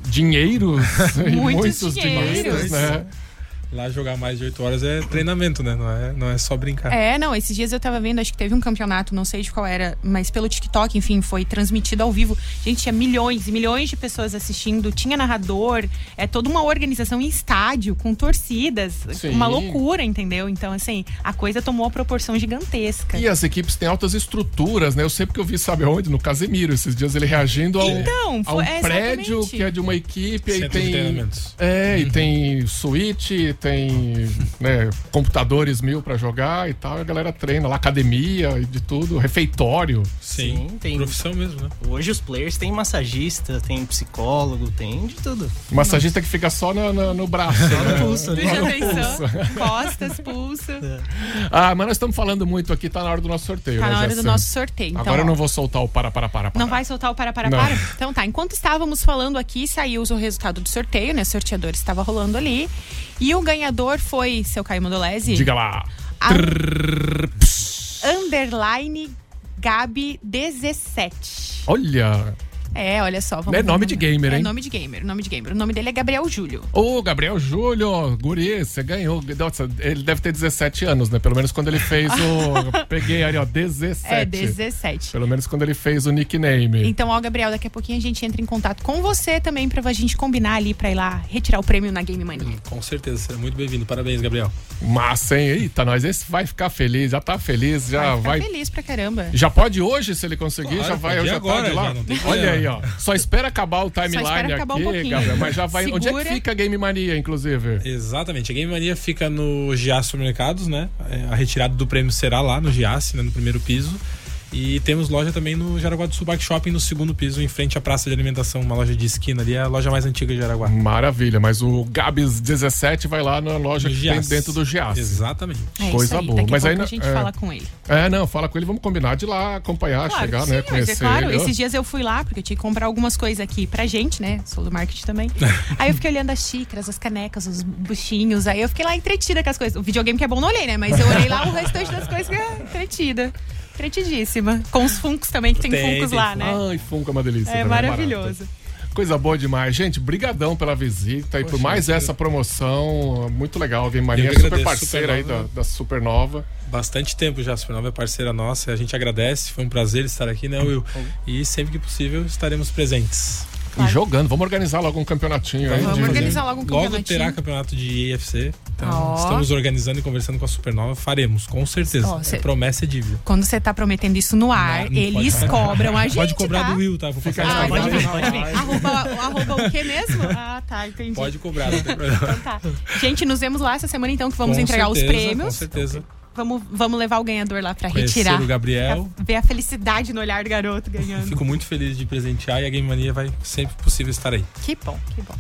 dinheiros e Muitos muitos dinheiros. dinheiros, né? Lá jogar mais de 8 horas é treinamento, né? Não é, não é só brincar. É, não, esses dias eu tava vendo, acho que teve um campeonato, não sei de qual era, mas pelo TikTok, enfim, foi transmitido ao vivo. Gente, tinha milhões e milhões de pessoas assistindo, tinha narrador, é toda uma organização em estádio, com torcidas, Sim. uma loucura, entendeu? Então, assim, a coisa tomou uma proporção gigantesca. E as equipes têm altas estruturas, né? Eu sei porque eu vi, sabe aonde? No Casemiro, esses dias ele reagindo ao, Então, ao foi- é, prédio que é de uma equipe, Centro tem. treinamentos. É, e tem suíte, tem né, computadores mil pra jogar e tal. E a galera treina lá, academia e de tudo, refeitório. Sim, Sim, tem. profissão mesmo, né? Hoje os players têm massagista, tem psicólogo, tem de tudo. Massagista que fica só no, no- no braço. né? pulso ali. Já no pensou? Costas, pulso. Ah, mas nós estamos falando muito aqui, tá na hora do nosso sorteio. Tá né, na hora do nosso sorteio. Então, Agora eu não vou soltar o para, para, para, para. Não vai soltar o para, para, Não. para? Então tá, enquanto estávamos falando aqui, saiu o resultado do sorteio, né? O sorteador estava rolando ali. E o ganhador foi, seu Caio Mondolese, Diga lá. a- underline Gabi 17. Olha. É, olha só. Vamos É nome de gamer, é hein? nome de gamer, nome de gamer. O nome dele é Gabriel Júlio. Ô, Gabriel Júlio, guri, você ganhou. Nossa, ele deve ter 17 anos, né? Pelo menos quando ele fez o... Peguei ali, ó, 17. É, 17. Pelo menos quando ele fez o nickname. Então, ó, Gabriel, daqui a pouquinho a gente entra em contato com você também pra gente combinar ali pra ir lá retirar o prêmio na Game Mania. Com certeza, será muito bem-vindo. Parabéns, Gabriel. Massa, hein? Eita, nós, esse vai ficar feliz, já tá feliz, já Vai vai. ficar feliz pra caramba. Já pode hoje, se ele conseguir, Claro, já vai, pode ir já agora, tá de lá. já, Olha problema. Aí, ó. Só espera acabar o timeline um aqui, pouquinho. Gabriel. Mas já vai. Onde é que Segura. fica a Game Mania, inclusive? Exatamente. A Game Mania fica no Giasse Supermercados, né? É, A retirada do prêmio será lá no Giasse, né? no primeiro piso. E temos loja também no Jaraguá do Sul Bike Shopping, no segundo piso, em frente à praça de alimentação, uma loja de esquina ali, é a loja mais antiga de Jaraguá. Maravilha, mas o Gabs 17 vai lá na loja No que tem dentro do Giasse. Exatamente. É Coisa aí. boa. Daqui Mas a aí a gente é. fala com ele. É, não, fala com ele, vamos combinar de ir lá acompanhar, Claro chegar, que né? sim, mas é Conhecer claro. ele. Esses dias eu fui lá, porque eu tinha que comprar algumas coisas aqui pra gente, né? Sou do marketing também. aí eu fiquei olhando as xícaras, as canecas, os buchinhos. Aí eu fiquei lá entretida com as coisas. O videogame que é bom não olhei, né? Mas eu olhei lá o restante das coisas que é entretida. Entretidíssima. Com os funcos também, que tem, Tem, funcos tem lá, né? Ai, Funko é uma delícia. É também, maravilhoso. barato. Coisa boa demais. Gente, brigadão pela visita e por Poxa, mais eu- essa promoção. Muito legal. A Game Mania Eu é que super agradeço, parceira aí da, da Supernova. Bastante tempo já, a Supernova é parceira nossa, a gente agradece, foi um prazer estar aqui, né, Will? E sempre que possível estaremos presentes. Claro. E jogando. Vamos organizar logo um campeonatinho aí. Vamos de- organizar logo um Logo campeonatinho. terá campeonato de IFC, então Ó. estamos organizando e conversando com a Supernova, faremos, com certeza. Ó, cê- É promessa é dívida. Quando você tá prometendo isso no ar, Não, não eles pode- cobram a gente, Pode cobrar tá? do Will, tá? Vou Fica passar Ah, a pode chave. vir, pode vir. Arroba, arroba o que mesmo? Ah, tá, entendi. Pode cobrar, não tem problema. Então tá. Gente, nos vemos lá essa semana então que vamos Com entregar os certeza, prêmios. Com certeza. Vamos, vamos levar o ganhador lá Conhecer retirar. o Gabriel. Pra ver a felicidade no olhar do garoto ganhando. Fico muito feliz de presentear e a Game Mania vai sempre possível estar aí. Que bom, que bom.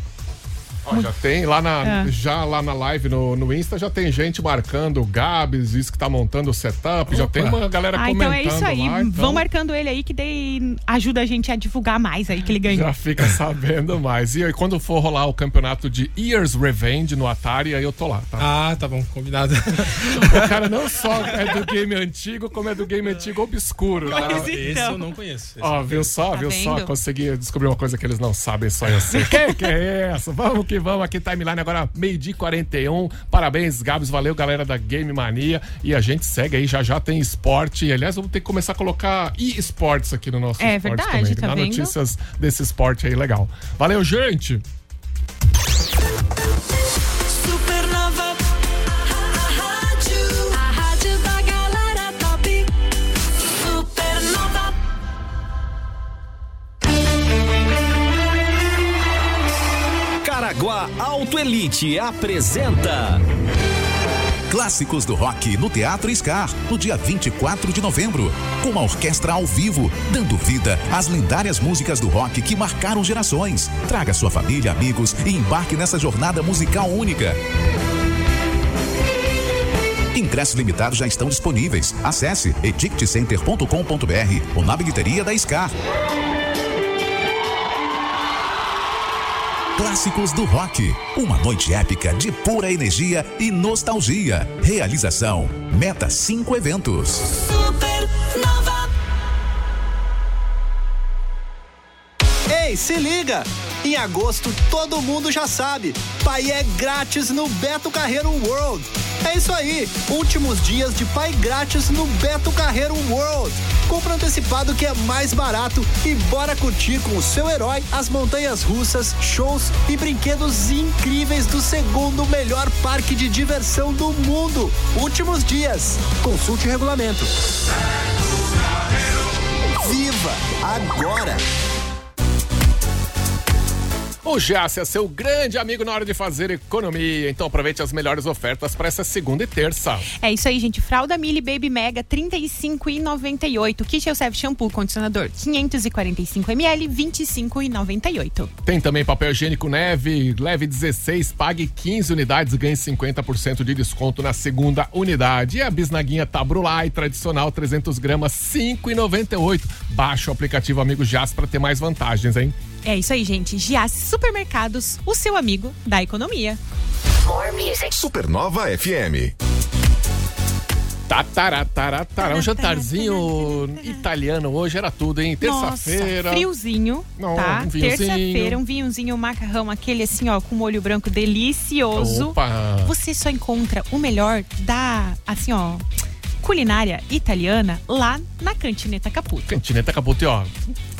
Ó, já tem lá na, É. já lá na live no, no Insta, já tem gente marcando o Gabs, isso que tá montando o setup. Já Opa. tem uma galera Ah, então comentando é isso aí. lá. então Vão marcando ele aí que daí ajuda a gente a divulgar mais aí que ele ganhou. Já fica sabendo mais. E aí, quando for rolar o campeonato de Years Revenge no Atari, aí eu tô lá, tá? Ah, tá bom, combinado. O cara não só é do game antigo, como é do game antigo obscuro, tá? Mas Esse então. eu não conheço. Esse Ó, viu só, Tá viu só? vendo? Consegui descobrir uma coisa que eles não sabem, só eu sei. que que é essa? Vamos que vamos aqui, timeline agora, meio-dia e 41. Parabéns, Gabs, valeu, galera da Game Mania. E a gente segue aí, já já tem esporte. E, aliás, vamos ter que começar a colocar e-sports aqui no nosso É esporte verdade, também. tá Dá vendo? notícias desse esporte aí legal. Valeu, gente! Caraguá Auto Elite apresenta Clássicos do rock no Teatro Scar, no dia 24 de novembro. Com uma orquestra ao vivo, dando vida às lendárias músicas do rock que marcaram gerações. Traga sua família, amigos e embarque nessa jornada musical única. Ingressos limitados já estão disponíveis. Acesse edictcenter.com.br ou na bilheteria da Scar. Clássicos do Rock. Uma noite épica de pura energia e nostalgia. Realização: Meta 5 Eventos. Supernova. Ei, se liga! Em agosto, todo mundo já sabe. Pai é grátis no Beto Carreiro World. É isso aí, últimos dias de pai grátis no Beto Carreiro World. Compra antecipado que é mais barato e bora curtir com o seu herói as montanhas russas, shows e brinquedos incríveis do segundo melhor parque de diversão do mundo. Últimos dias. Consulte o regulamento. Viva agora! O Giasse é seu grande amigo na hora de fazer economia. Então aproveite as melhores ofertas para essa segunda e terça. É isso aí, gente. Fralda Mili Baby Mega, R$ 35,98. Kit Elsef Shampoo Condicionador, 545 ml, R$ 25,98. Tem também papel higiênico neve, leve 16, pague 15 unidades, ganhe 50% de desconto na segunda unidade. E a bisnaguinha Tabrulai tradicional 300 gramas, 5,98. Baixe o aplicativo Amigo Giasse para ter mais vantagens, hein? É isso aí, gente. Giasse Supermercados, o seu amigo da economia. Supernova FM. Tataratatara, um jantarzinho italiano hoje era tudo, hein? Terça-feira. Friozinho, Não, tá? um vinhozinho. Terça-feira, um vinhozinho, um macarrão, aquele assim, ó, com molho branco delicioso. Opa! Você só encontra o melhor da, assim, ó, culinária italiana lá na Cantineta Caputo. Cantineta Caputo, e ó,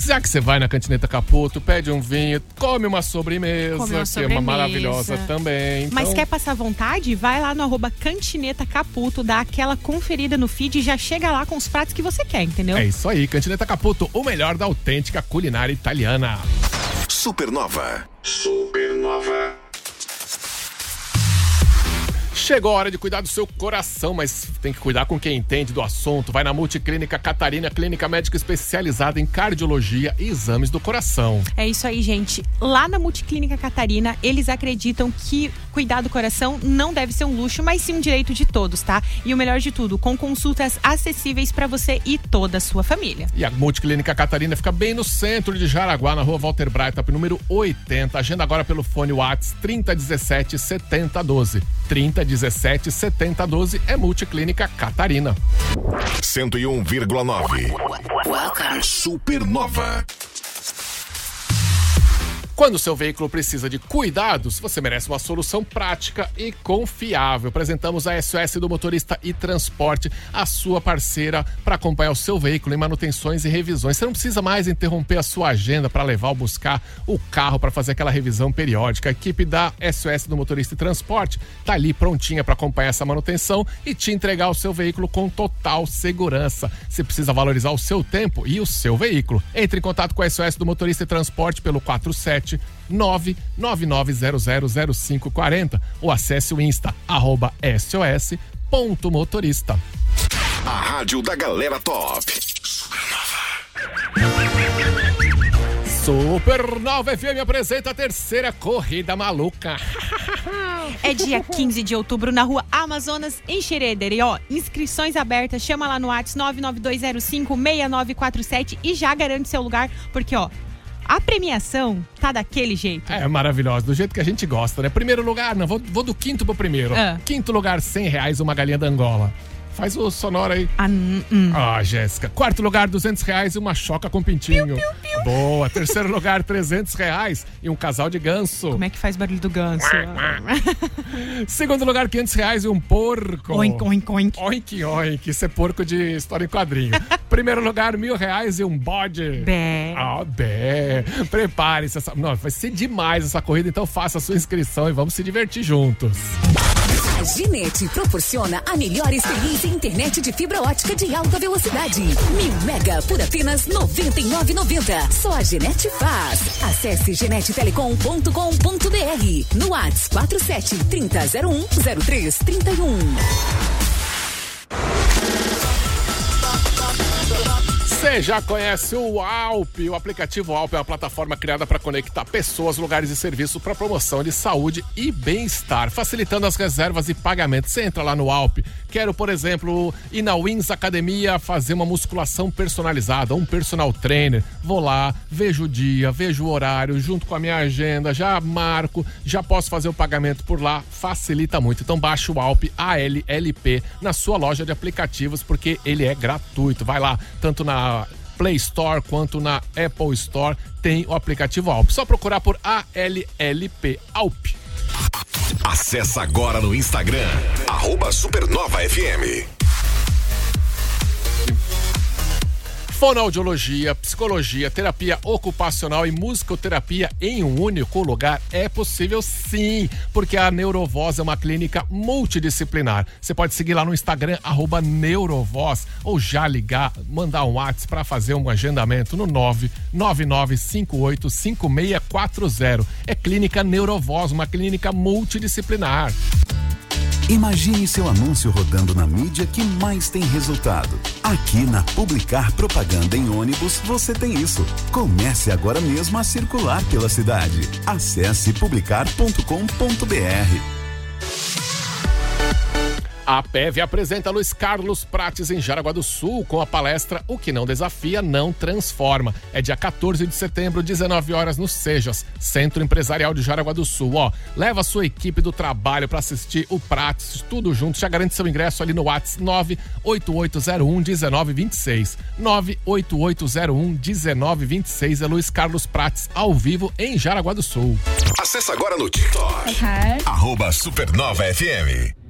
já que você vai na Cantineta Caputo, pede um vinho, come uma sobremesa, Come uma que é uma sobremesa. maravilhosa também. Mas Então, quer passar vontade? Vai lá no arroba Cantineta Caputo, dá aquela conferida no feed e já chega lá com os pratos que você quer, entendeu? É isso aí, Cantineta Caputo, o melhor da autêntica culinária italiana. Supernova. Supernova. Chegou a hora de cuidar do seu coração, mas tem que cuidar com quem entende do assunto. Vai na Multiclínica Catarina, clínica médica especializada em cardiologia e exames do coração. É isso aí, gente. Lá na Multiclínica Catarina, eles acreditam que cuidar do coração não deve ser um luxo, mas sim um direito de todos, tá? E o melhor de tudo, com consultas acessíveis para você e toda a sua família. E a Multiclínica Catarina fica bem no centro de Jaraguá, na rua Walter Breitap, número 80. Agenda agora pelo fone Whats 3017 7012. 3017 7012 é Multiclínica Catarina. 101,9. Supernova. Quando seu veículo precisa de cuidados, você merece uma solução prática e confiável. Apresentamos a SOS do Motorista e Transporte, a sua parceira para acompanhar o seu veículo em manutenções e revisões. Você não precisa mais interromper a sua agenda para levar ou buscar o carro para fazer aquela revisão periódica. A equipe da SOS do Motorista e Transporte está ali prontinha para acompanhar essa manutenção e te entregar o seu veículo com total segurança. Você precisa valorizar o seu tempo e o seu veículo. Entre em contato com a SOS do Motorista e Transporte pelo 47 999000540 ou acesse o Insta, arroba sos.motorista. A rádio da galera top. Supernova FM apresenta a terceira corrida maluca. É dia 15 de outubro na rua Amazonas, em Xereder. E ó, inscrições abertas, chama lá no WhatsApp 992056947 e já garante seu lugar, porque ó, a premiação tá daquele jeito. É maravilhosa, do jeito que a gente gosta, né? Primeiro lugar, não, vou, vou do quinto pro primeiro. Ah. Quinto lugar, 100 reais, uma galinha da Angola. Faz o sonoro aí. Ah, hum, hum. Ah, Jéssica. Quarto lugar, 200 reais e uma choca com pintinho. Boa. Terceiro lugar, 300 reais e um casal de ganso. Como é que faz barulho do ganso? Segundo lugar, 500 reais e um porco. Oink, oink, oink. Oink, oink. Isso é porco de história em quadrinho. Primeiro lugar, mil reais e um bode. Bé. Ah, bé. Prepare-se. Essa... Não, vai ser demais essa corrida, então faça a sua inscrição e vamos se divertir juntos. A Ginete proporciona a melhor experiência em internet de fibra ótica de alta velocidade. Mil mega por apenas R$ 99,90. Só a Ginete faz. Acesse genetetelecom.com.br. No WhatsApp 47 3001 0331. Você já conhece o Alp? O aplicativo Alp é uma plataforma criada para conectar pessoas, lugares e serviços para promoção de saúde e bem-estar, facilitando as reservas e pagamentos. Você entra lá no Alp. Quero, por exemplo, ir na Wins Academia fazer uma musculação personalizada, um personal trainer. Vou lá, vejo o dia, vejo o horário, junto com a minha agenda, já marco, já posso fazer o pagamento por lá. Facilita muito. Então baixe o Alp ALLP na sua loja de aplicativos porque ele é gratuito. Vai lá, tanto na Play Store quanto na Apple Store tem o aplicativo Alp. Só procurar por ALLP Alp. Acesse agora no Instagram, arroba Supernova FM. Fonoaudiologia, psicologia, terapia ocupacional e musicoterapia em um único lugar é possível sim, porque a Neurovoz é uma clínica multidisciplinar. Você pode seguir lá no Instagram, arroba Neurovoz, ou já ligar, mandar um WhatsApp para fazer um agendamento no 999585640. É Clínica Neurovoz, uma clínica multidisciplinar. Imagine seu anúncio rodando na mídia que mais tem resultado. Aqui na Publicar Propaganda em ônibus você tem isso. Comece agora mesmo a circular pela cidade. Acesse publicar.com.br. A PEV apresenta Luiz Carlos Prates em Jaraguá do Sul com a palestra O que não desafia, não transforma. É dia 14 de setembro, 19 horas no Sejas, Centro Empresarial de Jaraguá do Sul. Ó, leva a sua equipe do trabalho para assistir o Prates, tudo junto. Já garante seu ingresso ali no WhatsApp 98801 1926. 98801 1926 é Luiz Carlos Prates ao vivo em Jaraguá do Sul. Acesse agora no TikTok. Arroba Supernova FM.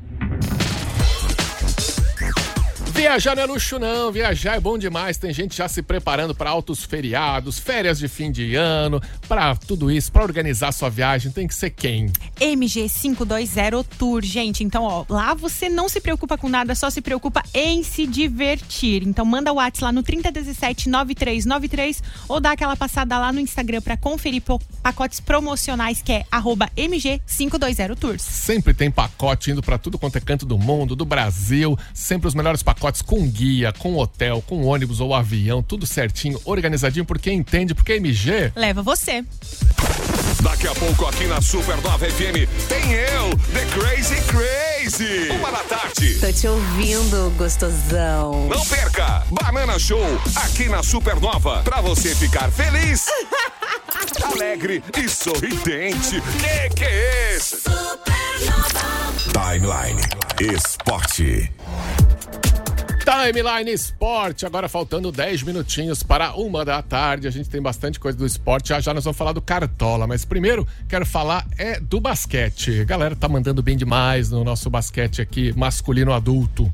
Viajar não é luxo, não. Viajar é bom demais. Tem gente já se preparando para altos feriados, férias de fim de ano, para tudo isso, para organizar sua viagem. Tem que ser quem? MG520 Tour, gente. Então, ó, lá você não se preocupa com nada, só se preocupa em se divertir. Então, manda o WhatsApp lá no 3017 9393 ou dá aquela passada lá no Instagram para conferir pacotes promocionais que é arroba MG520 Tours. Sempre tem pacote indo para tudo quanto é canto do mundo, do Brasil. Sempre os melhores pacotes com guia, com hotel, com ônibus ou avião, tudo certinho, organizadinho, porque entende, porque MG. Leva você. Daqui a pouco aqui na Supernova FM tem eu, The Crazy Crazy. Uma da tarde. Tô te ouvindo, gostosão. Não perca! Banana Show aqui na Supernova pra você ficar feliz, alegre e sorridente. Que que é esse? Timeline Esporte. Timeline Esporte, agora faltando 10 minutinhos para uma da tarde. A gente tem bastante coisa do esporte. Já já nós vamos falar do Cartola, mas primeiro quero falar é do basquete. A galera tá mandando bem demais no nosso basquete aqui, masculino adulto.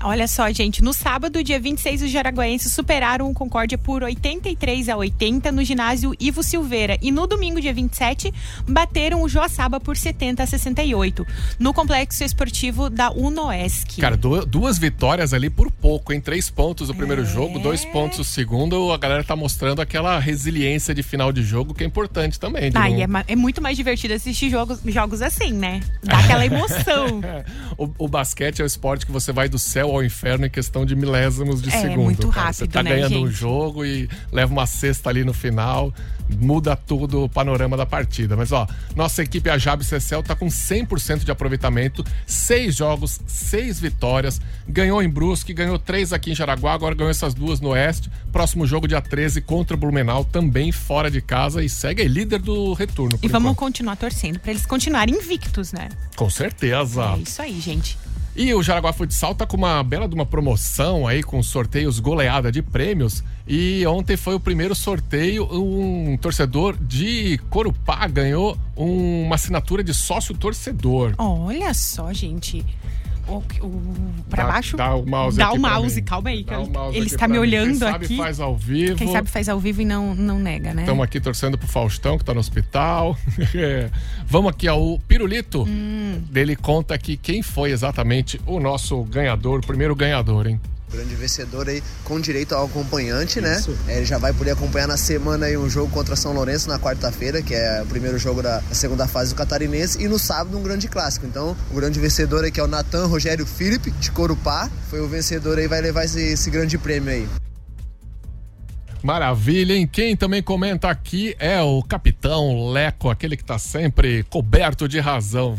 Olha só, gente, no sábado, dia 26, os jaraguaenses superaram o Concórdia por 83 a 80 no ginásio Ivo Silveira. E no domingo, dia 27, bateram o Joaçaba por 70 a 68, no complexo esportivo da Unoesc. Cara, du- duas vitórias ali por pouco, em três pontos o É. primeiro jogo, dois pontos o segundo. A galera tá mostrando aquela resiliência de final de jogo que é importante também. Ai, não- é, é muito mais divertido assistir jogos, jogos assim, né? Dá aquela emoção. o, o basquete é o esporte que você vai do céu ao inferno em questão de milésimos de É, segundo. muito cara. Você rápido, tá né, ganhando um gente? jogo e leva uma cesta ali no final, muda tudo o panorama da partida. Mas ó, nossa equipe a Jab Cecel tá com 100% de aproveitamento, seis jogos, seis vitórias, ganhou em Brusque, ganhou três aqui em Jaraguá, agora ganhou essas duas no Oeste. Próximo jogo dia 13 contra o Blumenau, também fora de casa e segue aí líder do retorno. E vamos enquanto. continuar torcendo pra eles continuarem invictos, né? Com certeza. É isso aí, gente. E o Jaraguá Futsal tá com uma bela de uma promoção aí com sorteios goleada de prêmios. E ontem foi o primeiro sorteio, um torcedor de Corupá ganhou um- uma assinatura de sócio torcedor. Olha só, gente. O, o, pra Dá- baixo. dá o mouse Dá o mouse, calma aí. ele- mouse ele está me olhando Quem sabe aqui. faz ao vivo. Quem sabe faz ao vivo e não, não nega, né? Estamos aqui torcendo pro Faustão, que tá no hospital. É. Vamos aqui ao Pirulito. Hum. Ele conta aqui quem foi exatamente o nosso ganhador, o primeiro ganhador, hein? Grande vencedor aí com direito ao acompanhante, né? Isso. É, Ele já vai poder acompanhar na semana aí um jogo contra São Lourenço na quarta-feira, que é o primeiro jogo da segunda fase do Catarinense, e no sábado um grande clássico. Então, o grande vencedor aí que é o Natan Rogério Felipe, de Corupá, foi o vencedor aí, vai levar esse, esse grande prêmio aí. Maravilha, hein? Quem também comenta aqui é o capitão Leco, aquele que tá sempre coberto de razão.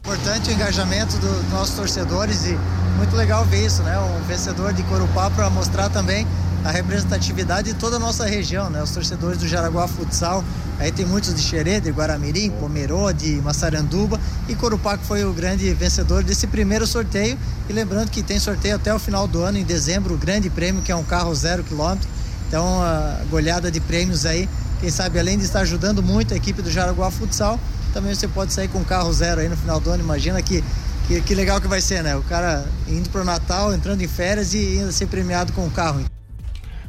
Importante o engajamento dos nossos torcedores e muito legal ver isso, né? Um vencedor de Corupá para mostrar também a representatividade de toda a nossa região, né? Os torcedores do Jaraguá Futsal, aí tem muitos de Xerê, de Guaramirim, Pomerô, de Massaranduba e Corupá que foi o grande vencedor desse primeiro sorteio. E lembrando que tem sorteio até o final do ano, em dezembro, o grande prêmio que é um carro zero quilômetro. Então, a goleada de prêmios aí, quem sabe além de estar ajudando muito a equipe do Jaraguá Futsal, também você pode sair com um carro zero aí no final do ano. Imagina que, que, que legal que vai ser, né? O cara indo pro Natal, entrando em férias e ainda ser premiado com um carro.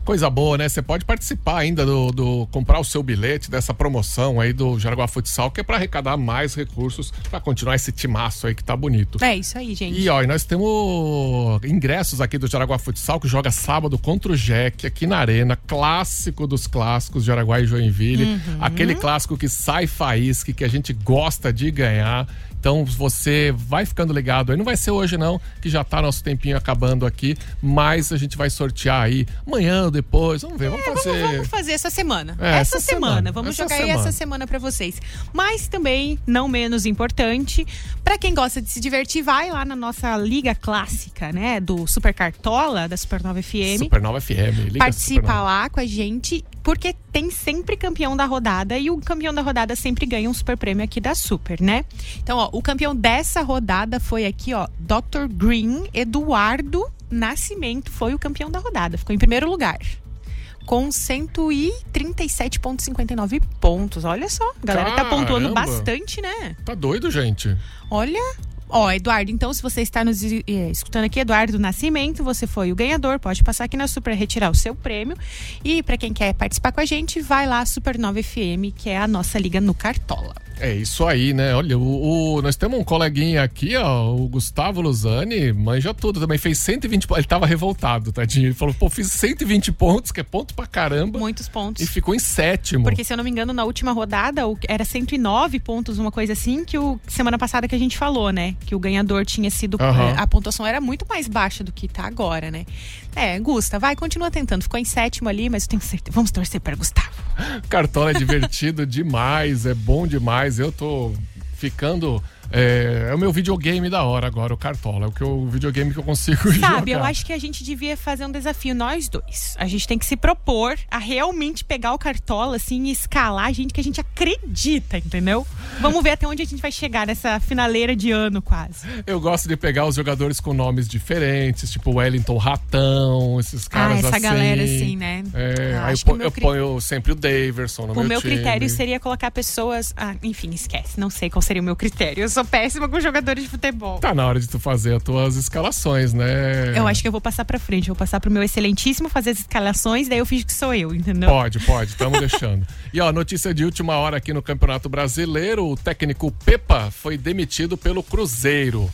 Coisa boa, né? Você pode participar ainda do, do- comprar o seu bilhete dessa promoção aí do Jaraguá Futsal, que é para arrecadar mais recursos para continuar esse timaço aí que tá bonito. É isso aí, gente. E ó, e nós temos ingressos aqui do Jaraguá Futsal, que joga sábado contra o Jack aqui na Arena, clássico dos clássicos de Jaraguá e Joinville. Uhum. Aquele clássico que sai faísca, que a gente gosta de ganhar. Então você vai ficando ligado aí. Não vai ser hoje, não, que já tá nosso tempinho acabando aqui. Mas a gente vai sortear aí amanhã ou depois. Vamos ver, vamos fazer. É, Vamos fazer essa semana. É, essa, essa semana. semana. Vamos Essa jogar aí semana. essa semana pra vocês. Mas também, não menos importante, pra quem gosta de se divertir, vai lá na nossa liga clássica, né? Do Super Cartola, da Supernova FM. Supernova FM. Liga Participa Supernova. lá com a gente, porque tem sempre campeão da rodada e o campeão da rodada sempre ganha um super prêmio aqui da Super, né? Então, ó, o campeão dessa rodada foi aqui, ó, Dr. Green Eduardo Nascimento foi o campeão da rodada, ficou em primeiro lugar. Com 137,59 pontos. Olha só, a galera tá pontuando Caramba. bastante, né? Tá doido, gente. Olha. Ó, Eduardo, então se você está nos eh, escutando aqui, Eduardo Nascimento, você foi o ganhador, pode passar aqui na Super retirar o seu prêmio. E para quem quer participar com a gente, vai lá Supernova FM, que é a nossa liga no Cartola. É isso aí, né? Olha, o, o- nós temos um coleguinha aqui, ó, o Gustavo Luzani, manja tudo também, fez 120 pontos. Ele tava revoltado, tadinho. Ele falou, pô, fiz 120 pontos, que é ponto pra caramba. Muitos pontos. E ficou em sétimo. Porque, se eu não me engano, na última rodada era 109 pontos, uma coisa assim, que o semana passada que a gente falou, né? Que o ganhador tinha sido. Eh, A pontuação era muito mais baixa do que tá agora, né? É, Gusta, vai, continua tentando. Ficou em sétimo ali, mas eu tenho certeza. Vamos torcer para Gustavo. Cartola é divertido demais, é bom demais. Eu tô ficando. É, é o meu videogame da hora agora, o Cartola. É o, que eu- o videogame que eu consigo Sabe, jogar. eu acho que a gente devia fazer um desafio, nós dois. A gente tem que se propor a realmente pegar o cartola, assim, e escalar a gente que a gente acredita, entendeu? Vamos ver até onde a gente vai chegar nessa finaleira de ano, quase. Eu gosto de pegar os jogadores com nomes diferentes, tipo Wellington Ratão, esses caras essa assim. galera assim, né? É, Eu aí eu, o meu eu cri- ponho sempre o Daverson no O meu, meu time. critério seria colocar pessoas. Ah, enfim, esquece. Não sei qual seria o meu critério. Eu sou péssima com jogadores de futebol. Tá na hora de tu fazer as tuas escalações, né? Eu acho que eu vou passar pra frente. Vou passar pro meu excelentíssimo fazer as escalações, daí eu finge que sou eu, entendeu? Pode, pode, estamos deixando. E ó, notícia de última hora aqui no Campeonato Brasileiro: o técnico Pepa foi demitido pelo Cruzeiro.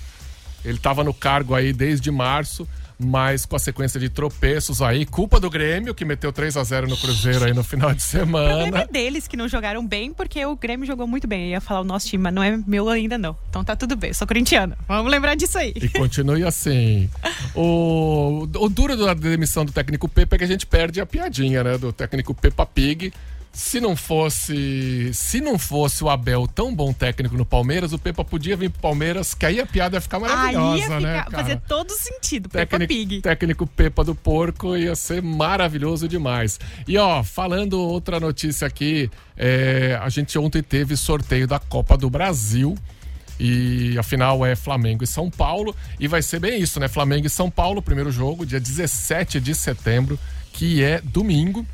Ele estava no cargo aí desde março, mas com a sequência de tropeços aí, culpa do Grêmio, que meteu 3 a 0 no Cruzeiro aí no final de O problema semana. é deles que não jogaram bem, porque o Grêmio jogou muito bem. Eu ia falar o nosso time, mas não é meu ainda, não. Então tá tudo bem, eu sou corintiana. Vamos lembrar disso aí. E continue assim. O, o duro da demissão do técnico Pepa é que a gente perde a piadinha, né? Do técnico Peppa Pig. Se não fosse. Se não fosse o Abel tão bom técnico no Palmeiras, o Pepa podia vir pro Palmeiras, que aí a piada ia ficar Aí maravilhosa, ia ficar, né? Cara? fazer todo sentido. Técnico, Pig. técnico Pepa do Porco ia ser maravilhoso demais. E ó, falando outra notícia aqui, é, a gente ontem teve sorteio da Copa do Brasil. E a final é Flamengo e São Paulo. E vai ser bem isso, né? Flamengo e São Paulo, primeiro jogo, dia 17 de setembro, que é domingo.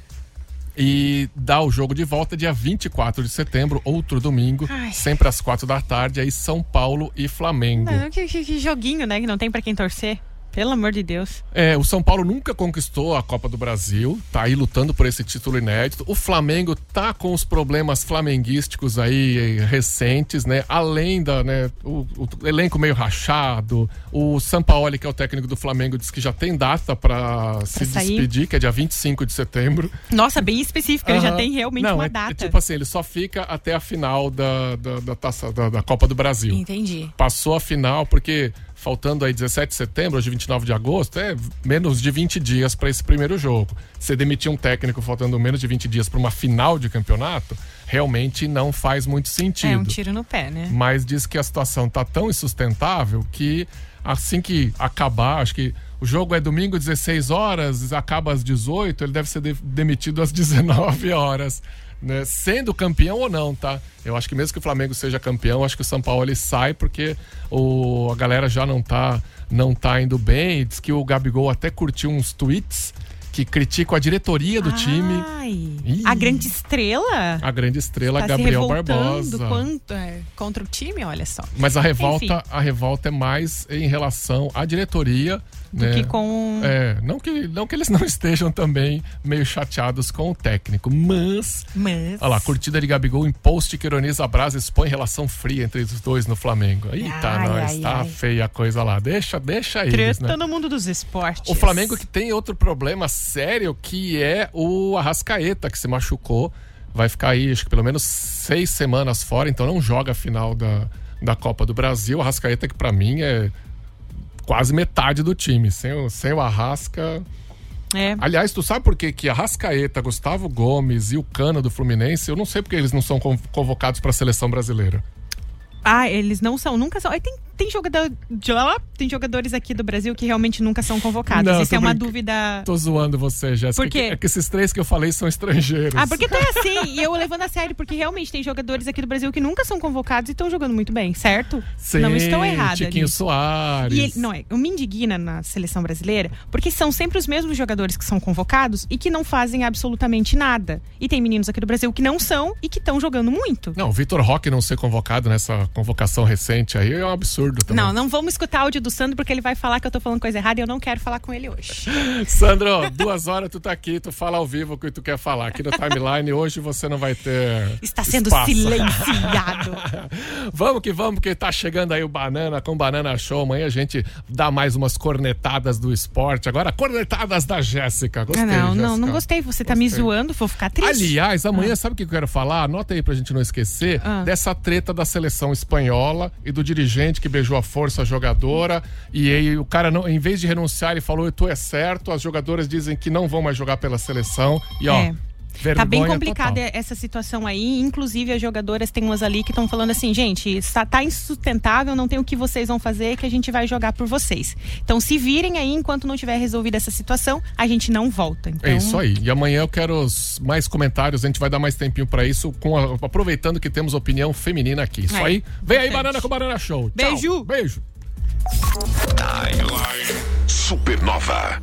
E dá o jogo de volta dia 24 de setembro, outro domingo, Ai. sempre às quatro da tarde, aí São Paulo e Flamengo. Não, que, que- que joguinho, né? Que não tem pra quem torcer. Pelo amor de Deus. É, o São Paulo nunca conquistou a Copa do Brasil, tá aí lutando por esse título inédito. O Flamengo tá com os problemas flamenguísticos aí eh, recentes, né? Além da, né, o, o elenco meio rachado. O Sampaoli, que é o técnico do Flamengo, diz que já tem data para se sair. despedir, que é dia 25 de setembro. Nossa, bem específico. Ele já tem realmente Não, uma é- data. É tipo assim, ele só fica até a final da, da, da taça, da, da Copa do Brasil. Entendi. Passou a final, porque faltando aí 17 de setembro, hoje 29 de agosto, é menos de 20 dias para esse primeiro jogo. Você demitir um técnico faltando menos de 20 dias para uma final de campeonato, realmente não faz muito sentido. É um tiro no pé, né? Mas diz que a situação tá tão insustentável que assim que acabar, acho que o jogo é domingo 16 horas, acaba às 18, ele deve ser de- demitido às 19 horas. Né? Sendo campeão ou não, tá? Eu acho que mesmo que o Flamengo seja campeão, acho que o São Paulo ele sai porque o, a galera já não tá, não tá indo bem. Diz que o Gabigol até curtiu uns tweets que criticam a diretoria do time. Ai, a grande estrela? A grande estrela tá Gabriel Barbosa. quanto- é, contra o time, olha só. Mas a revolta, Enfim. a revolta é mais em relação à diretoria do né? que com. É, não que, não que eles não estejam também meio chateados com o técnico, mas. Mas. Olha lá, curtida de Gabigol em post que ironiza a Brasa expõe relação fria entre os dois no Flamengo. Eita, Ai, nós, ai, tá ai. feia a coisa lá. Deixa, deixa eles, Treta né? no mundo dos esportes. O Flamengo que tem outro problema sério, que é o Arrascaeta, que se machucou. Vai ficar aí, acho que pelo menos seis semanas fora, então não joga a final da, da Copa do Brasil. O Arrascaeta, que pra mim é quase metade do time. Sem o, sem o Arrasca. É. Aliás, tu sabe por que, que Arrascaeta, Gustavo Gomes e o Cano do Fluminense, eu não sei porque eles não são con- convocados pra seleção brasileira. Ah, eles não são, nunca são. Aí Tem, tem, jogador, tem jogadores aqui do Brasil que realmente nunca são convocados. Não, Isso é uma brinca- dúvida. Tô zoando você, Jéssica. Por quê? É que esses três que eu falei são estrangeiros. Ah, porque tá assim, e eu levando a sério, porque realmente tem jogadores aqui do Brasil que nunca são convocados e estão jogando muito bem, certo? Sim, não estou errada. Tiquinho nisso. Soares. E ele, não é, eu me indigna na seleção brasileira, porque são sempre os mesmos jogadores que são convocados e que não fazem absolutamente nada. E tem meninos aqui do Brasil que não são e que estão jogando muito. Não, o Vitor Roque não ser convocado nessa convocação recente aí é um absurdo também. Não, não vamos escutar áudio do Sandro porque ele vai falar que eu tô falando coisa errada e eu não quero falar com ele hoje. Sandro, duas horas tu tá aqui, tu fala ao vivo o que tu quer falar. Aqui no timeline, hoje você não vai ter. Está sendo espaço. silenciado. vamos que vamos, que tá chegando aí o Banana com Banana Show. Amanhã a gente dá mais umas cornetadas do esporte. Agora, cornetadas da Jéssica. Gostei, Ah, não, não, Jéssica. não gostei. Você tá me zoando, vou ficar triste. Aliás, amanhã sabe o que eu quero falar? Anota aí pra gente não esquecer Ah. dessa treta da seleção espanhola e do dirigente que beijou a força a jogadora. E aí o cara, não, em vez de renunciar, ele falou: Tu é certo. As jogadoras dizem que não vão mais jogar pela seleção. E ó. É. Vergonha Tá bem complicada total. essa situação aí. Inclusive, as jogadoras tem umas ali que estão falando assim, gente, está, tá insustentável, não tem o que vocês vão fazer, que a gente vai jogar por vocês. Então, se virem aí, enquanto não tiver resolvida essa situação, a gente não volta. Então, É isso aí. E amanhã eu quero os mais comentários. A gente vai dar mais tempinho pra isso, com a- aproveitando que temos opinião feminina aqui. Isso É, aí. Vem aí. Banana com Banana Show. Tchau. Beijo. Beijo. Timeline Supernova.